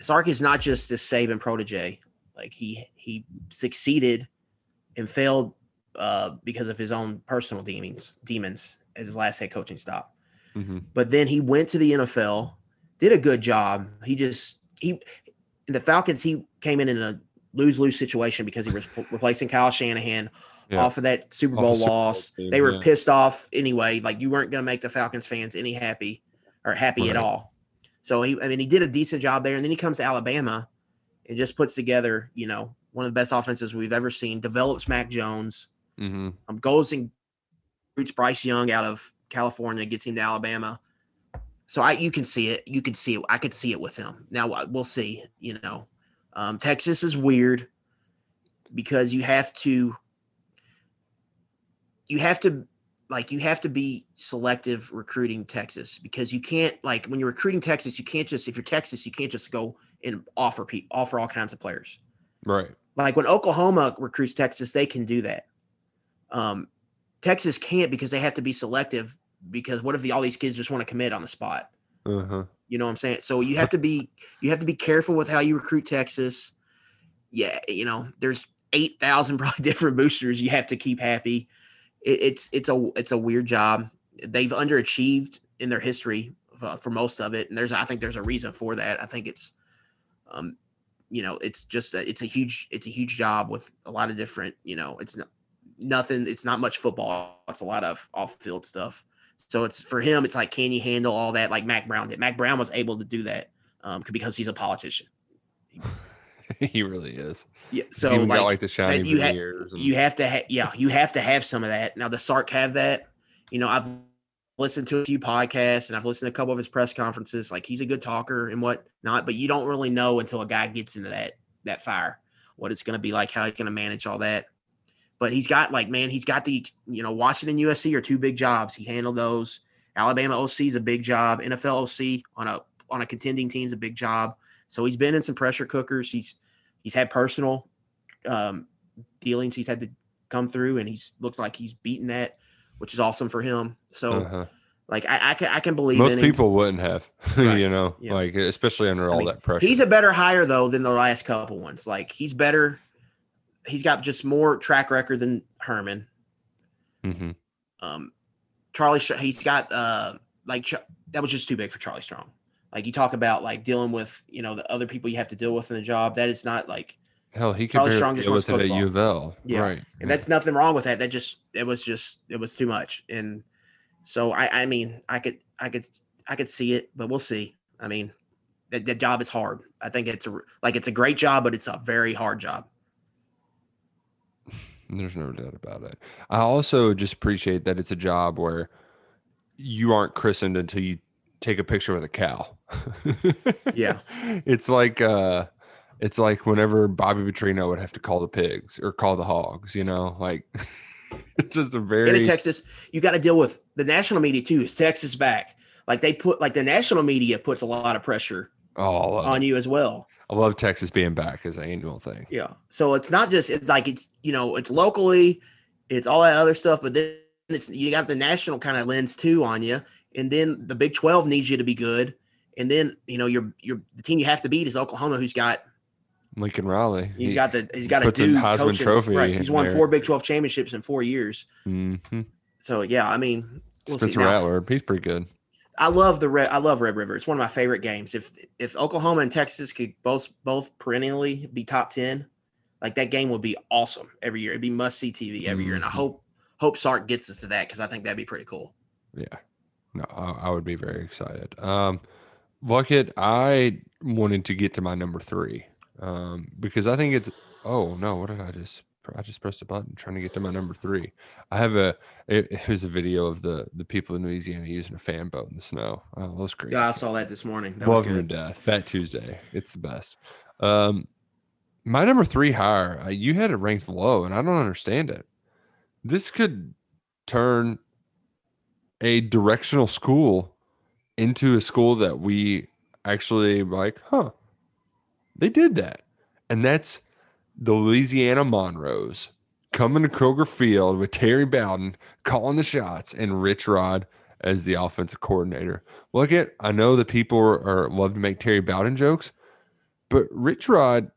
Sark is not just this Saban protege; like he he succeeded and failed uh, because of his own personal demons demons as his last head coaching stop. Mhm. But then he went to the NFL, did a good job. He just he in the Falcons he came in in a lose lose situation because he was replacing Kyle Shanahan Yeah. off of that Super Bowl Bowl loss. team, they were yeah. pissed off anyway. Like you weren't going to make the Falcons fans any happy or happy at all. So he, I mean, he did a decent job there, and then he comes to Alabama and just puts together, you know, one of the best offenses we've ever seen. Develops Mac Jones, Mm-hmm. um, goes and recruits Bryce Young out of California, gets him to Alabama. So I, you can see it. You can see it. I could see it with him. Now uh, we'll see. You know, um, Texas is weird because you have to, you have to, like, you have to be selective recruiting Texas because you can't, like, when you're recruiting Texas, you can't just, if you're Texas, you can't just go and offer people, offer all kinds of players Right. like when Oklahoma recruits Texas, they can do that. Um, Texas can't because they have to be selective. Because what if the, all these kids just want to commit on the spot? Uh huh. You know what I'm saying? So you have to be you have to be careful with how you recruit Texas. Yeah, you know, there's eight thousand probably different boosters you have to keep happy. It, it's it's a it's a weird job. They've underachieved in their history uh, for most of it, and there's I think there's a reason for that. I think it's, um, you know, it's just that it's a huge it's a huge job with a lot of different. You know, it's not nothing. It's not much football. It's a lot of off field stuff. So it's for him. It's like, can you handle all that? Like Mack Brown did. Mack Brown was able to do that um, because he's a politician. he really is. Yeah. So like, got like the shiny you ha- and- you have to, ha- yeah, you have to have some of that. Now the Sark have that. You know, I've listened to a few podcasts and I've listened to a couple of his press conferences. Like he's a good talker and what not, but you don't really know until a guy gets into that that fire what it's going to be like, how he's going to manage all that. But he's got like, man, he's got the you know Washington USC are two big jobs. He handled those. Alabama OC is a big job. NFL OC on a on a contending team is a big job. So he's been in some pressure cookers. He's he's had personal um, dealings he's had to come through, and he's looks like he's beaten that, which is awesome for him. So Uh-huh. like I, I can I can believe Most people wouldn't have, Right. you know, Yeah. like especially under I all mean, that pressure. He's a better hire though than the last couple ones. Like he's better. He's got just more track record than Herman. Mhm. Um, Charlie, he's got uh like that was just too big for Charlie Strong. Like you talk about like dealing with you know the other people you have to deal with in the job. That is not like Hell, he could Charlie Strong just wants to it at coach U of L. Yeah. Right. and that's nothing wrong with that. That just it was just it was too much. And so I I mean I could I could I could see it, but we'll see. I mean that the job is hard. I think it's a like it's a great job, but it's a very hard job. There's no doubt about it. I also just appreciate that it's a job where you aren't christened until you take a picture with a cow. Yeah. It's like uh it's like whenever Bobby Petrino would have to call the pigs or call the hogs, you know, like it's just a in very a Texas, you got to deal with the national media too. Is Texas back? Like they put, like the national media puts a lot of pressure oh, on it. you as well. I love Texas being back as an annual thing. Yeah. So it's not just it's like it's you know it's locally, it's all that other stuff, but then it's you got the national kind of lens too on you, and then the Big Twelve needs you to be good, and then you know your your the team you have to beat is Oklahoma, who's got Lincoln Riley. he's he- got the he's got a dude Heisman coaching, Trophy right? He's won there. four Big Twelve championships in four years. Mhm. So yeah, I mean, we'll see. Spencer Rattler, he's pretty good. I love the red. I love Red River. It's one of my favorite games. If if Oklahoma and Texas could both both perennially be top ten, like that game would be awesome every year. It'd be must see TV every year, and I Mhm. hope hope Sark gets us to that because I think that'd be pretty cool. Yeah. No, I, I would be very excited. Um, Bucket, I wanted to get to my number three um, because I think it's. Oh no! What did I just? I just pressed a button trying to get to my number three. I have a. It, it was a video of the the people in Louisiana using a fan boat in the snow. Oh, that was crazy. Yeah, I saw that this morning. That Love was them to death. Fat Tuesday. It's the best. Um, my number three higher. Uh, you had it ranked low, and I don't understand it. This could turn a directional school into a school that we actually like. Huh? They did that, and that's the Louisiana Monroes coming to Kroger Field with Terry Bowden calling the shots and Rich Rod as the offensive coordinator. Look at I know that people are, are love to make Terry Bowden jokes, but Rich Rod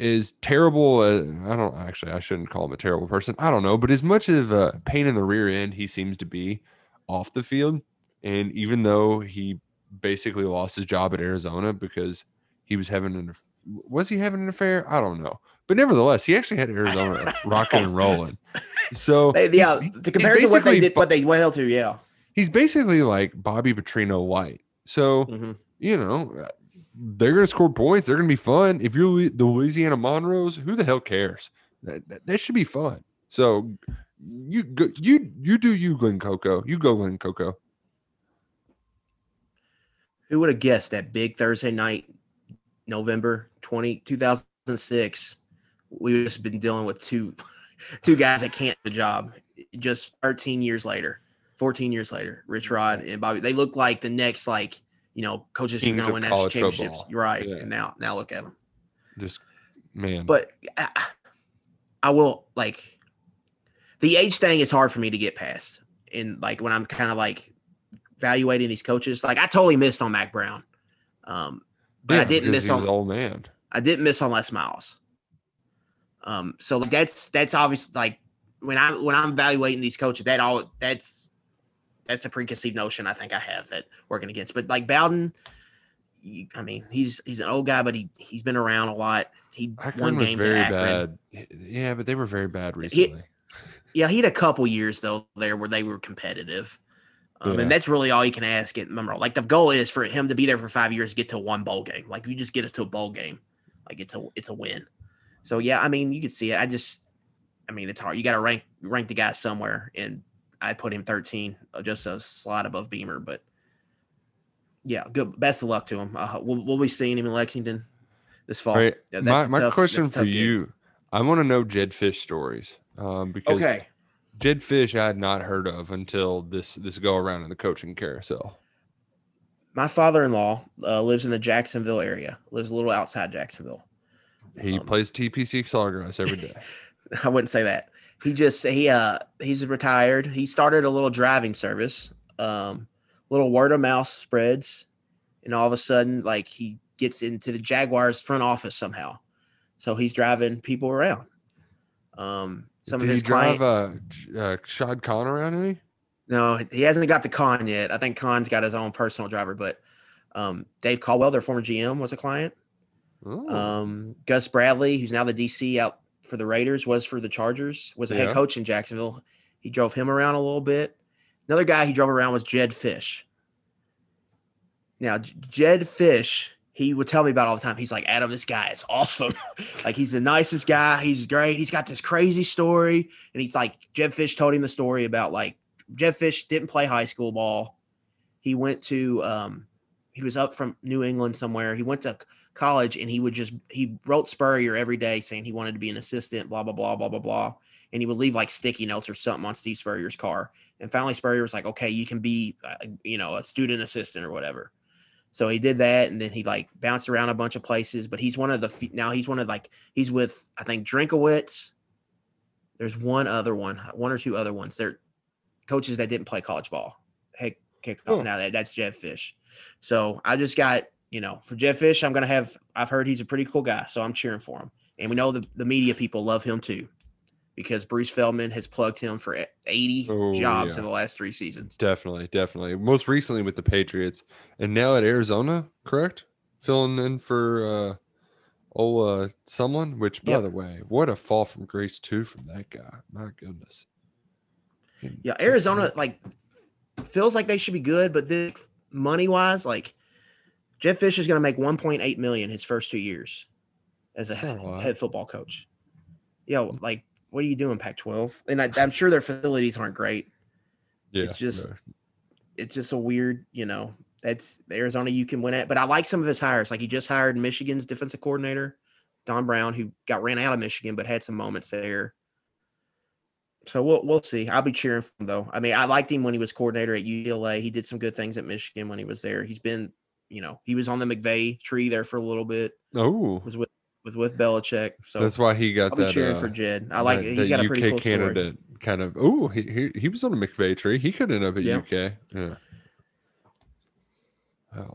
is terrible. As, I don't actually I shouldn't call him a terrible person. I don't know, but as much of a pain in the rear end he seems to be off the field, and even though he basically lost his job at Arizona because he was having an was he having an affair? I don't know, but nevertheless, he actually had Arizona rocking and rolling. So They, yeah, he's- to compare to what they did, what they went to, yeah. he's basically like Bobby Petrino light. So hmm you know, uh, they're going to score points. They're going to be fun. If you're the Louisiana Monroes, who the hell cares? That, that, that should be fun. So you go, you you do you, Glen Coco. You go, Glen Coco. Who would have guessed that big Thursday night, November 20, 2006, we've just been dealing with two two guys that can't do the job just 13 years later, 14 years later, Rich Rod and Bobby. They look like the next, like, you know, coaches who Kings going to win national championships. football. Right. Yeah. And now, now look at them. Just man. But I, I will like the age thing is hard for me to get past. And like when I'm kind of like evaluating these coaches, like I totally missed on Mack Brown. Um, but I didn't miss on old man. I didn't miss on Les Miles. Um, so like that's that's obvious. Like when I when I'm evaluating these coaches, that all that's that's a preconceived notion I think I have that working against. But like Bowden, you, I mean he's he's an old guy, but he he's been around a lot. He Akron won games very bad. Yeah, but they were very bad recently. Yeah, he had a couple years though there where they were competitive. Um, Yeah. And that's really all you can ask at Memorial. Like the goal is for him to be there for five years, get to one bowl game. Like if you just get us to a bowl game, like it's a it's a win. So yeah, I mean you could see it. I just, I mean it's hard. You got to rank rank the guy somewhere, and I put him 13, uh, just a slot above Beamer. But yeah, good. Best of luck to him. Uh, we'll we'll be seeing him in Lexington this fall. All right. Yeah, my my tough- question for you, I want to know Jedd Fisch stories. Um, because Okay. Jedd Fisch I had not heard of until this this go around in the coaching carousel. my father-in-law uh, lives in the Jacksonville area. Lives a little outside Jacksonville. He Um, plays TPC Sawgrass every day. I wouldn't say that. He just he uh he's retired. He started a little driving service, um, little word of mouth spreads, and all of a sudden, like he gets into the Jaguars front office somehow. So he's driving people around. Um, some Did of he his drive clients. uh, uh, Shad Khan around any? No, he hasn't got the con yet. I think Khan's got his own personal driver, but um, Dave Caldwell, their former GM, was a client. Um, Gus Bradley, who's now the DC out for the Raiders, was for the Chargers, was a Yeah. head coach in Jacksonville. He drove him around a little bit. Another guy he drove around was Jedd Fisch. Now, Jedd Fisch, he would tell me about all the time. He's like, Adam, this guy is awesome. like, he's the nicest guy. He's great. He's got this crazy story. And he's like, Jedd Fisch told him the story about like, Jedd Fisch didn't play high school ball. He went to, um, he was up from New England somewhere. He went to college and he would just he wrote Spurrier every day saying he wanted to be an assistant, blah blah blah blah blah blah, and he would leave like sticky notes or something on Steve Spurrier's car. And finally, Spurrier was like, "Okay, you can be, uh, you know, a student assistant or whatever." So he did that, and then he like bounced around a bunch of places. But he's one of the now he's one of like he's with I think Drinkwitz. There's one other one, one or two other ones. They're coaches that didn't play college ball. Hey, kick Oh. now that that's Jeff Fish. So I just got, you know, for Jeff Fish, I'm gonna have I've heard he's a pretty cool guy, so I'm cheering for him. And we know the, the media people love him too. because Bruce Feldman has plugged him for 80 Oh, jobs yeah. in the last three seasons. Definitely, definitely. Most recently with the Patriots, and now at Arizona, correct? Filling in for uh oh uh someone. Which, by Yep. the way, what a fall from grace too from that guy. My goodness. Yeah, Arizona like feels like they should be good, but then money wise, like Jeff Fisher is going to make 1.8 million his first two years as a head, a head football coach. Yo, like, what are you doing, Pac-12? And I, I'm sure their facilities aren't great. Yeah, it's just- no. It's just a weird, you know. That's Arizona you can win at, but I like some of his hires. Like he just hired Michigan's defensive coordinator, Don Brown, who got ran out of Michigan, but had some moments there. So we'll we'll see. I'll be cheering for him though. I mean, I liked him when he was coordinator at UCLA. He did some good things at Michigan when he was there. He's been, you know, he was on the McVay tree there for a little bit. Oh, Was with was with Belichick. So that's why he got I'll that. cheering uh, for Jedd. I like that- he's got a pretty UK cool story. candidate kind of. Oh, he, he he was on a McVay tree. He could end up at Yeah. UK. Yeah. Oh.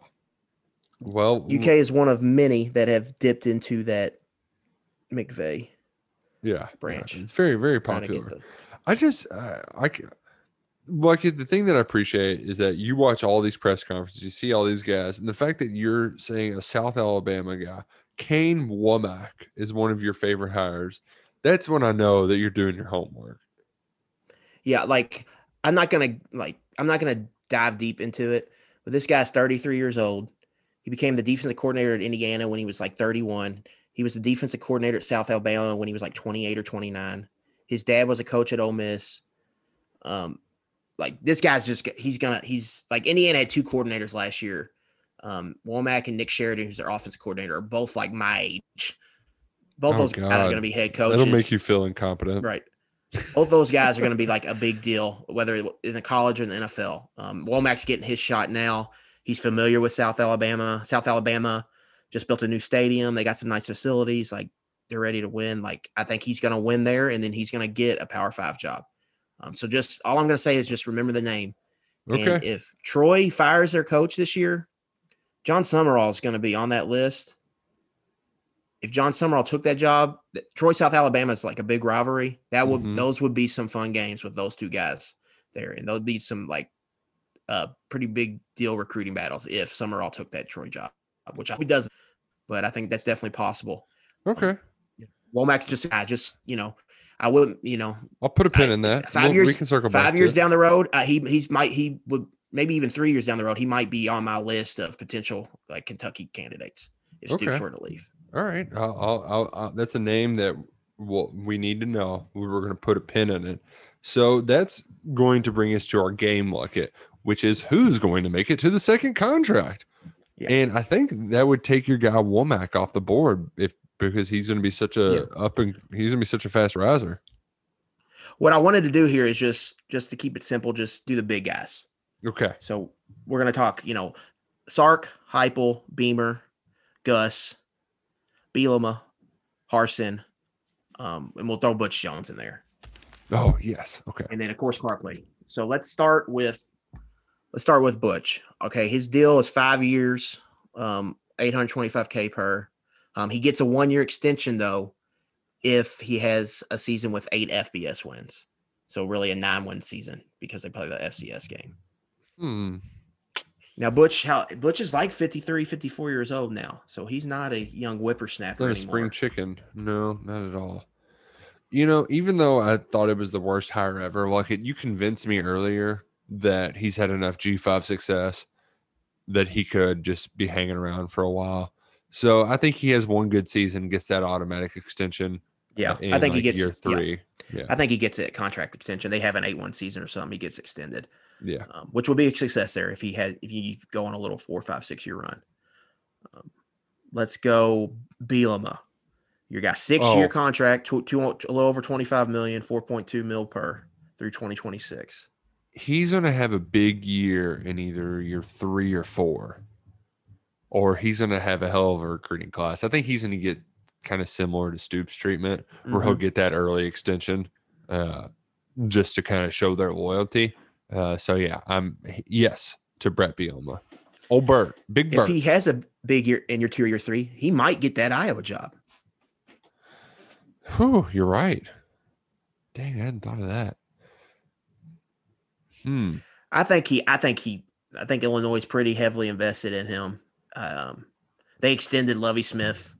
Well, UK is one of many that have dipped into that McVay yeah, yeah, branch. It's very very trying to get popular. the- I just uh, I like the thing that I appreciate is that you watch all these press conferences, you see all these guys, and the fact that you're saying a South Alabama guy, Kane Wommack, is one of your favorite hires. That's when I know that you're doing your homework. yeah, like I'm not gonna like I'm not gonna dive deep into it, but this guy's 33 years old. He became the defensive coordinator at Indiana when he was like 31. He was the defensive coordinator at South Alabama when he was like 28 or 29. His dad was a coach at Ole Miss. Um, like this guy's just he's gonna he's like Indiana had two coordinators last year. Um, Wommack and Nick Sheridan, who's their offensive coordinator, are both like my age. Both Oh, those guys are gonna be head coaches. That'll make you feel incompetent. Right. Both those guys are to be like a big deal, whether in the college or in the NFL. Um, Wommack's getting his shot now. He's familiar with South Alabama. South Alabama just built a new stadium. They got some nice facilities. Like they're ready to win. Like I think he's to win there, and then he's to get a Power Five job. Um, so just all I'm going to say is just remember the name. Okay. And if Troy fires their coach this year, Jon Sumrall is going to be on that list. If Jon Sumrall took that job, Troy South Alabama is like a big rivalry. That would Mhm. those would be some fun games with those two guys there, and would be some like uh pretty big deal recruiting battles if Sumrall took that Troy job, which I hope he doesn't, but I think that's definitely possible. Okay. Wommack's just I just you know I wouldn't you know I'll put a pin I- in that. five We'll- years- we can circle back. five years down the road, uh, he he's might he would maybe even three years down the road, he might be on my list of potential like Kentucky candidates if Stoops Okay. were to leave. All right. I'll, I'll, I'll, I'll, that's a name that we'll, we need to know. We were going to put a pin in it. So that's going to bring us to our game bucket, which is who's going to make it to the second contract. Yeah. And I think that would take your guy Wommack off the board if because he's going to be such a up and he's going to be such a fast riser. What I wanted to do here is just just to keep it simple, just do the big guys. Okay. So we're gonna talk, you know, Sark, Heupel, Beamer, Gus, Bielema, Harsin, um, and we'll throw Butch Jones in there, Oh yes. Okay. and then of course Clark Lea. So let's start with let's start with Butch. Okay, his deal is five years, um, 825k per. Um, he gets a one year extension though, if he has a season with eight FBS wins. So really a nine win season because they play the FCS game. Hmm. Now Butch, how Butch is like 53, 54 years old now, so he's not a young whippersnapper Not a spring chicken. No, not at all. You know, even though I thought it was the worst hire ever, like it, you convinced me earlier that he's had enough G5 success that he could just be hanging around for a while. So I think he has one good season, gets that automatic extension. yeah, I think he gets year three. Yeah. I think he gets it contract extension. They have an eight one season or something. He gets extended, Yeah. um, which will be a success there if he had if you go on a little four, five, six year run. Um, let's go Bielema. You got six year Oh. contract, two, two, a little over 25 million, 4.2 mil per through 2026. He's going to have a big year in either year three or four, or he's going to have a hell of a recruiting class. I think he's going to get kind of similar to Stoops' treatment, where he'll Mhm. get that early extension uh, just to kind of show their loyalty. Uh, so, yeah, I'm yes to Bret Bielema. Old Bert, Big If he has a big year in your two or year three, he might get that Iowa job. Whew, you're right. Dang, I hadn't thought of that. Hmm. I think he. I think he. I think Illinois is pretty heavily invested in him. Um, they extended Lovie Smith,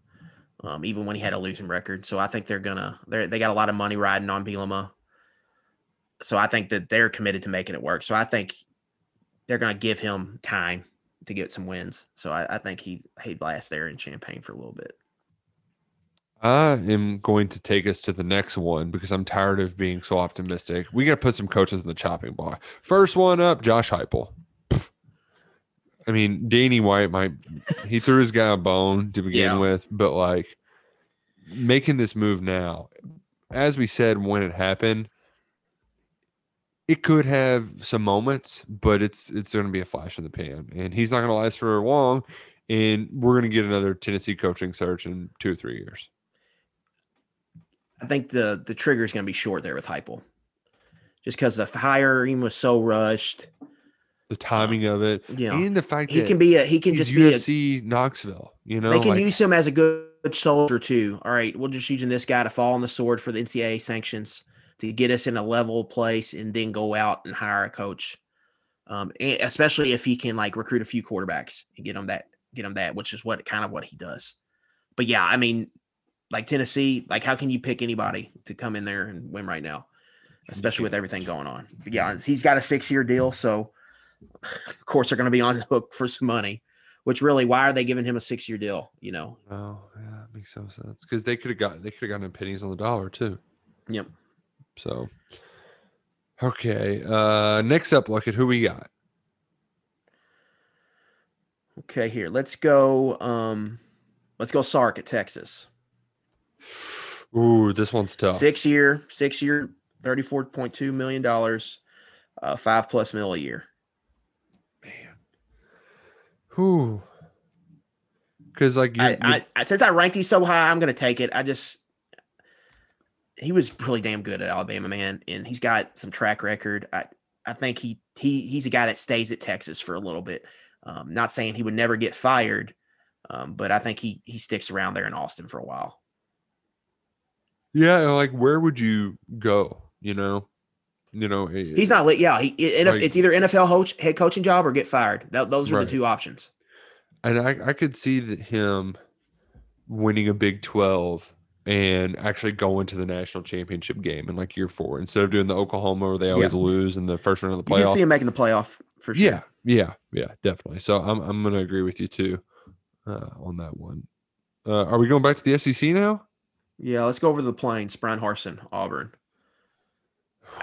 um, even when he had a losing record. So I think they're gonna. They they got a lot of money riding on Bielema. So I think that they're committed to making it work. So I think they're gonna give him time to get some wins. So I, I think he he'd last there in Champaign for a little bit. I am going to take us to the next one because I'm tired of being so optimistic. We got to put some coaches in the chopping block. First one up, Josh Heupel. I mean, Danny White might he threw his guy a bone to begin Yeah. with, but like making this move now, as we said when it happened, it could have some moments, but it's it's going to be a flash in the pan, and he's not going to last for long. And we're going to get another Tennessee coaching search in two or three years. I think the the trigger is going to be short there with Heupel, just because the hiring was so rushed. The timing of it, yeah. and the fact He that can be a he can just be a UFC Knoxville. You know, they can like, use him as a good soldier too. All right, we're just using this guy to fall on the sword for the NCAA sanctions to get us in a level place, and then go out and hire a coach. Um, especially if he can like recruit a few quarterbacks and get them that get them that, which is what kind of what he does. But yeah, I mean, like Tennessee, like how can you pick anybody to come in there and win right now, especially with everything going on? But yeah, he's got a six year deal, so of course they're going to be on the hook for some money. Which really, why are they giving him a six year deal? You know, oh yeah, it makes no sense because they could have got they could have gotten pennies on the dollar too. Yep. So, okay, uh next up, look at who we got. Okay, here. Let's go. Um, let's go Sark at Texas. Ooh, this one's tough. Six year, six year, thirty-four point two million dollars, uh, five plus mil a year. Who? Because like you, I, I, I since I ranked these so high, I'm gonna take it. I just he was really damn good at Alabama, man, and he's got some track record. I I think he he he's a guy that stays at Texas for a little bit. Um, not saying he would never get fired, um, but I think he he sticks around there in Austin for a while. yeah, like where would you go? You know, you know, He's not. Yeah, he it, Like- it's either NFL coach, head coaching job or get fired. Tho- those are Right. the two options. and I, I could see that him winning a Big Twelve and actually going to the national championship game in like year four instead of doing the Oklahoma where they always lose in the first round of the playoffs. You can see him making the playoff for sure. Yeah, yeah, yeah, definitely. So I'm I'm gonna agree with you too uh, on that one. Uh, are we going back to the SEC now? Yeah, let's go over to the plains. Bryan Harsin, Auburn.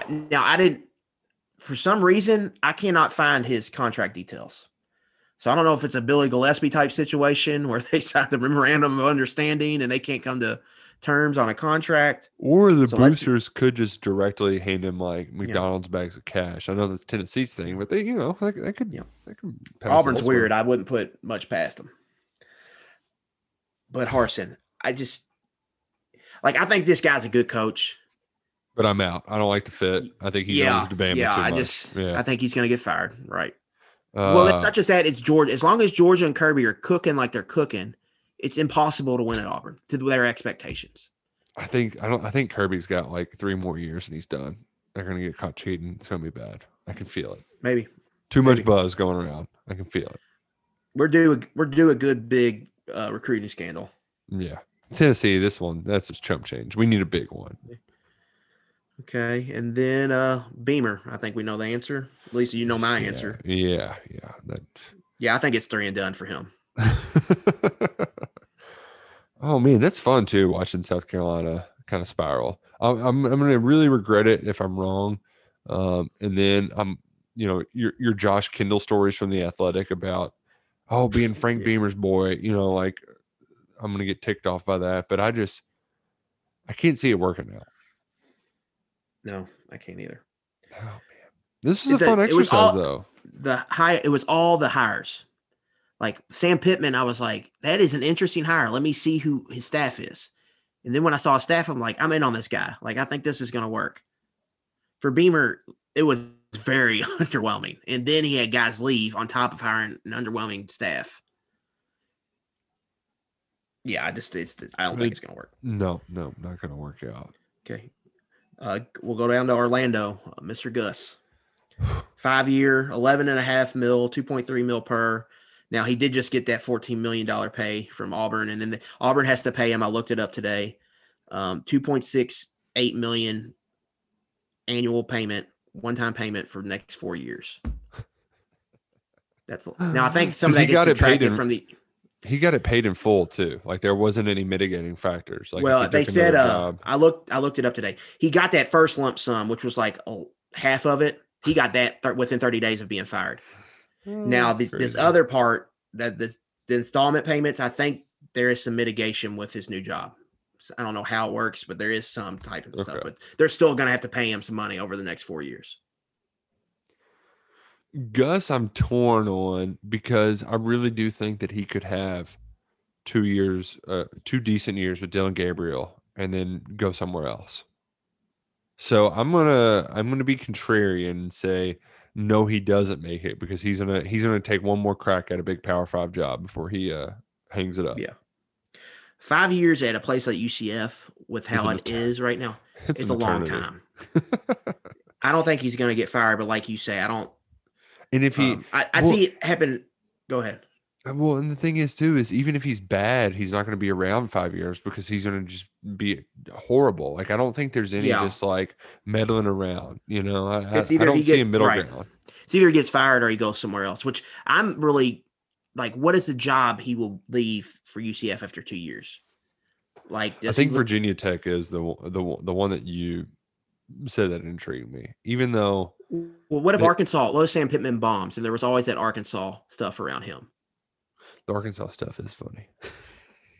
Now, I didn't, for some reason, I cannot find his contract details. So I don't know if it's a Billy Gillispie type situation where they signed a memorandum of understanding and they can't come to terms on a contract. Or the So could just directly hand him like McDonald's bags of cash. I know that's Tennessee's thing, but they, you know, they, they could, Yeah. they could Auburn's weird. I wouldn't put much past them. But Harsin, I just, like, I think this guy's a good coach. But I'm out. I don't like the fit. I think he's yeah, over to Bama yeah. too I much. just, yeah. I think he's going to get fired. Right. Uh, well, it's not just that; it's Georgia. As long as Georgia and Kirby are cooking like they're cooking, it's impossible to win at Auburn to their expectations. I think I don't. I think Kirby's got like three more years and he's done. They're gonna get caught cheating. It's gonna be bad. I can feel it. Maybe Too much Maybe. buzz going around. I can feel it. we're due. We're due a good big uh, recruiting scandal. Yeah. Tennessee, this one, that's just chump change. We need a big one. Okay, and then uh Beamer. I think we know the answer. At least you know my answer. Yeah, yeah. That Yeah, I think it's three and done for him. oh man, that's fun too. Watching South Carolina kind of spiral. I'm I'm, I'm gonna really regret it if I'm wrong. Um, and then I'm, you know, your your Josh Kendall stories from the Athletic about oh being Frank Yeah. Beamer's boy. You know, like I'm gonna get ticked off by that, but I just I can't see it working out. No, I can't either. Oh man, this was a The- fun exercise all- though. The high. It was all the hires. Like Sam Pittman, I was like, that is an interesting hire. Let me see who his staff is. And then when I saw his staff, I'm like, I'm in on this guy. Like, I think this is going to work. For Beamer, it was very underwhelming. And then he had guys leave on top of hiring an underwhelming staff. Yeah, I just, it's, I don't think it's going to work. No, no, not gonna work out. Okay. Uh, we'll go down to Orlando, uh, Mr. Gus. Five year, 11 and a half mil, 2.3 mil per. Now, he did just get that $14 million pay from Auburn, and then the, Auburn has to pay him. I looked it up today. Um, 2.68 million annual payment, one time payment for the next four years. That's now I think some of that gets subtracted in- from the He got it paid in full too. Like there wasn't any mitigating factors. Like well, they said uh, job- I looked I looked it up today. He got that first lump sum, which was like oh, half of it. He got that th- within 30 days of being fired. now That's this, this other part that this the installment payments, I think there is some mitigation with his new job. So I don't know how it works, but there is some type of stuff. But they're still going to have to pay him some money over the next four years. Gus, I'm torn on because I really do think that he could have two years, uh, two decent years with Dillon Gabriel, and then go somewhere else. So I'm gonna I'm gonna be contrarian and say no, he doesn't make it because he's gonna he's gonna take one more crack at a big Power Five job before he uh hangs it up. Yeah. Five years at a place like UCF with how it is it etern- is right now, It's, it's, a long time. I don't think he's going to get fired, but like you say, I don't. And if he um, I, I well- see it happen. Go ahead. Uh, Well, and the thing is too is even if he's bad, he's not going to be around five years because he's going to just be horrible. Like I don't think there's any Yeah. just like meddling around. You know, I, I, It's I either don't he see a middle right. ground. It's either he gets fired or he goes somewhere else. Which I'm really like. What is the job he will leave for UCF after two years? Like, I think look- Virginia Tech is the one- the one- the one that you said that intrigued me. Even though Well, what if They- Arkansas? Let's say Pittman bombs, and there was always that Arkansas stuff around him. the Arkansas stuff is funny.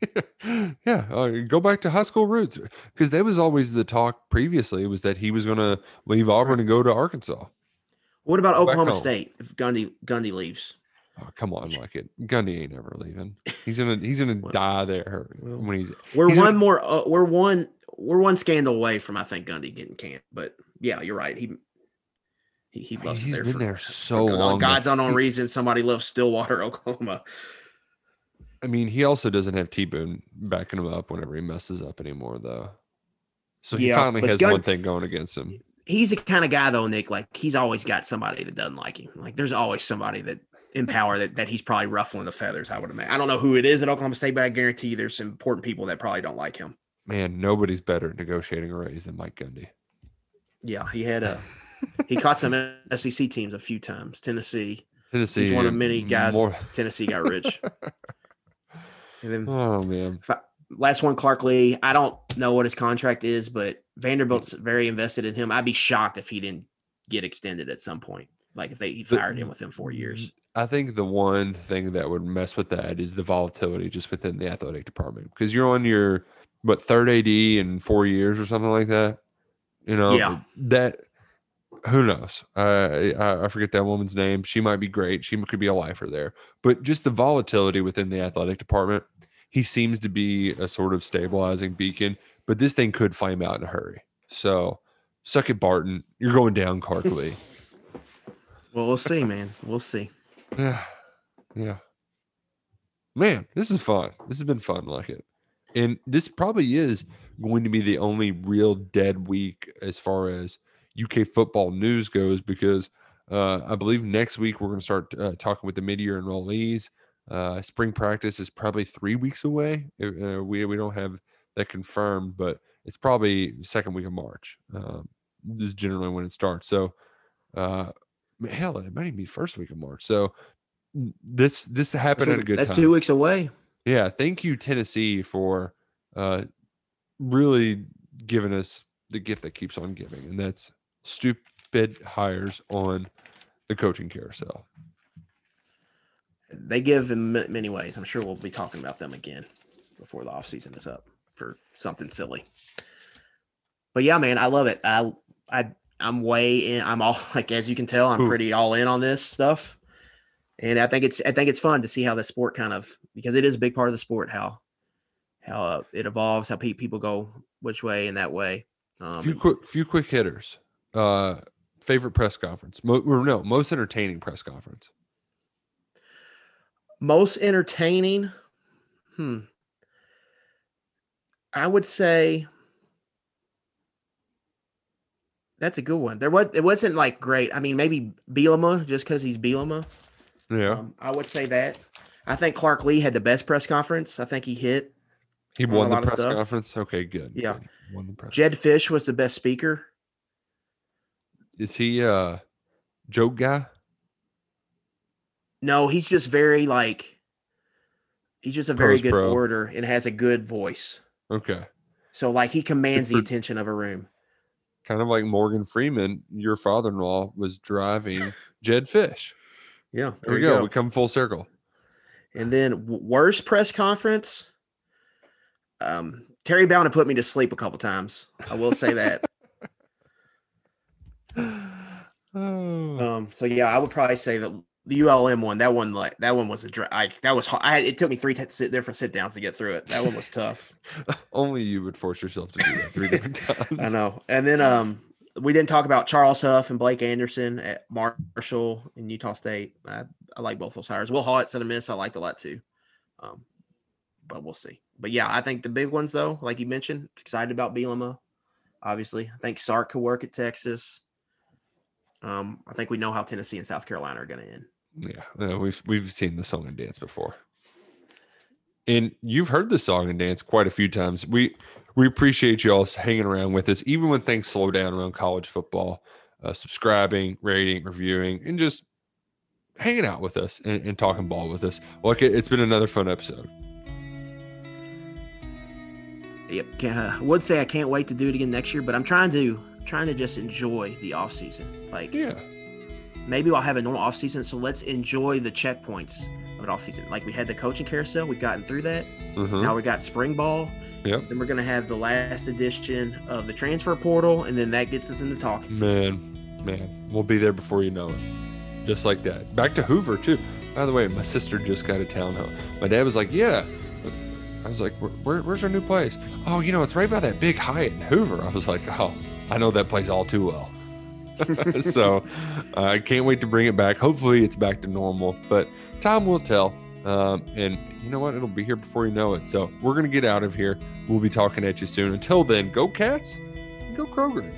yeah, uh, go back to high school roots because that was always the talk previously was that he was going to leave Auburn and go to Arkansas. What about Go Oklahoma. State if Gundy Gundy leaves? Oh, come on, like it. Gundy ain't ever leaving. He's gonna he's gonna Well, die there when he's We're He's one more. Uh, we're one. We're one scandal away from I think Gundy getting canned. But yeah, you're right. He he, he Man, loves it he's there been for- there so God- long. God's though. unknown He- reason somebody loves Stillwater, Oklahoma. I mean, he also doesn't have T Boone backing him up whenever he messes up anymore, though. So he Yeah, finally has Gun- one thing going against him. He's the kind of guy though, Nick. Like he's always got somebody that doesn't like him. Like there's always somebody that in power that, that he's probably ruffling the feathers. I would imagine. I don't know who it is at Oklahoma State, but I guarantee you there's some important people that probably don't like him. Man, nobody's better at negotiating a raise than Mike Gundy. Yeah, he had uh, a he caught some SEC teams a few times. Tennessee. Tennessee. He's one of uh, many guys. more- Tennessee got rich. And then Oh man, last one, Clark Lea. I don't know what his contract is, but Vanderbilt's very invested in him. I'd be shocked if he didn't get extended at some point. Like if they he The- fired him within four years. I think the one thing that would mess with that is the volatility just within the athletic department because you're on your what third AD in four years or something like that. You know, Yeah. that who knows? Uh, I, I forget that woman's name. She might be great. She could be a lifer there, but just the volatility within the athletic department. He seems to be a sort of stabilizing beacon, but this thing could flame out in a hurry. So, suck it, Barton. You're going down, Clark Lea. Well, we'll see, man. We'll see. Yeah. Yeah. Man, this is fun. This has been fun. Like it. And this probably is going to be the only real dead week as far as UK football news goes because uh, I believe next week we're going to start uh, talking with the mid-year enrollees. Uh, spring practice is probably three weeks away. Uh, we we don't have that confirmed, but it's probably second week of March. Um, this is generally when it starts. So, uh, hell, it might even be first week of March. So, this this That's, happened at a good that's time. two weeks away. Yeah, thank you Tennessee for uh really giving us the gift that keeps on giving, and that's stupid hires on the coaching carousel. They give in many ways. I'm sure we'll be talking about them again before the offseason is up for something silly. But yeah, man, I love it. I I I'm way in. I'm all like as you can tell, I'm Ooh. pretty all in on this stuff. And I think it's I think it's fun to see how the sport kind of because it is a big part of the sport how how uh, it evolves, how pe- people go which way and that way. Um, few quick few quick hitters. Uh favorite press conference. Mo- or no, most entertaining press conference. most entertaining hmm i would say That's a good one. There was it wasn't like great. I mean, maybe Bielema just because he's Bielema. Yeah, Um, I would say that. I think Clark Lea had the best press conference. I think he hit. he won a the press conference. Okay, good. Yeah. good. won the press. Jedd Fisch was the best speaker. Is he uh joke guy? No, he's just very like he's just a very Pros good pro. orator and has a good voice. Okay. So like he commands the attention of a room. Kind of like Morgan Freeman, your father-in-law was driving Jedd Fisch. Yeah, There we go. We come full circle. And then worst press conference. Um, Terry Bowden put me to sleep a couple times. I will say that. Oh. um, so yeah, I would probably say that the ULM one. That one, like that one was a dra- I, that was hard. I had, it took me three t- sit, different sit downs to get through it. That one was tough. Only you would force yourself to do that three different times. I know. And then um, we didn't talk about Charles Huff and Blake Anderson at Marshall in Utah State. I, I like both those hires. Will Hall at Southern Miss, I liked a lot too. Um, but we'll see. But yeah, I think the big ones though, like you mentioned, excited about Bielema. Obviously, I think Sark could work at Texas. Um, I think we know how Tennessee and South Carolina are going to end. Yeah, uh, we've we've seen the song and dance before, and you've heard the song and dance quite a few times. We we appreciate y'all hanging around with us, even when things slow down around college football. Uh, subscribing, rating, reviewing, and just hanging out with us and, and talking ball with us. Like it, it's been another fun episode. Yep. Can, uh, I would say I can't wait to do it again next year, but I'm trying to trying to just enjoy the off season. Like Yeah, maybe I'll have a normal off season. So let's enjoy the checkpoints of an off season. Like we had the coaching carousel, we've gotten through that. Mhm. Now we got spring ball. Yep. Then we're gonna have the last edition of the transfer portal, and then that gets us into talking season. man, man, we'll be there before you know it. Just like that. Back to Hoover too. By the way, my sister just got a townhome. My dad was like, "Yeah." I was like, where, where, "Where's our new place?" Oh, you know, it's right by that big Hyatt in Hoover. I was like, "Oh, I know that place all too well." so uh, I can't wait to bring it back. Hopefully, it's back to normal, but time will tell. Um, and you know what? It'll be here before you know it. So we're gonna get out of here. We'll be talking at you soon. Until then, go Cats, go Kroger.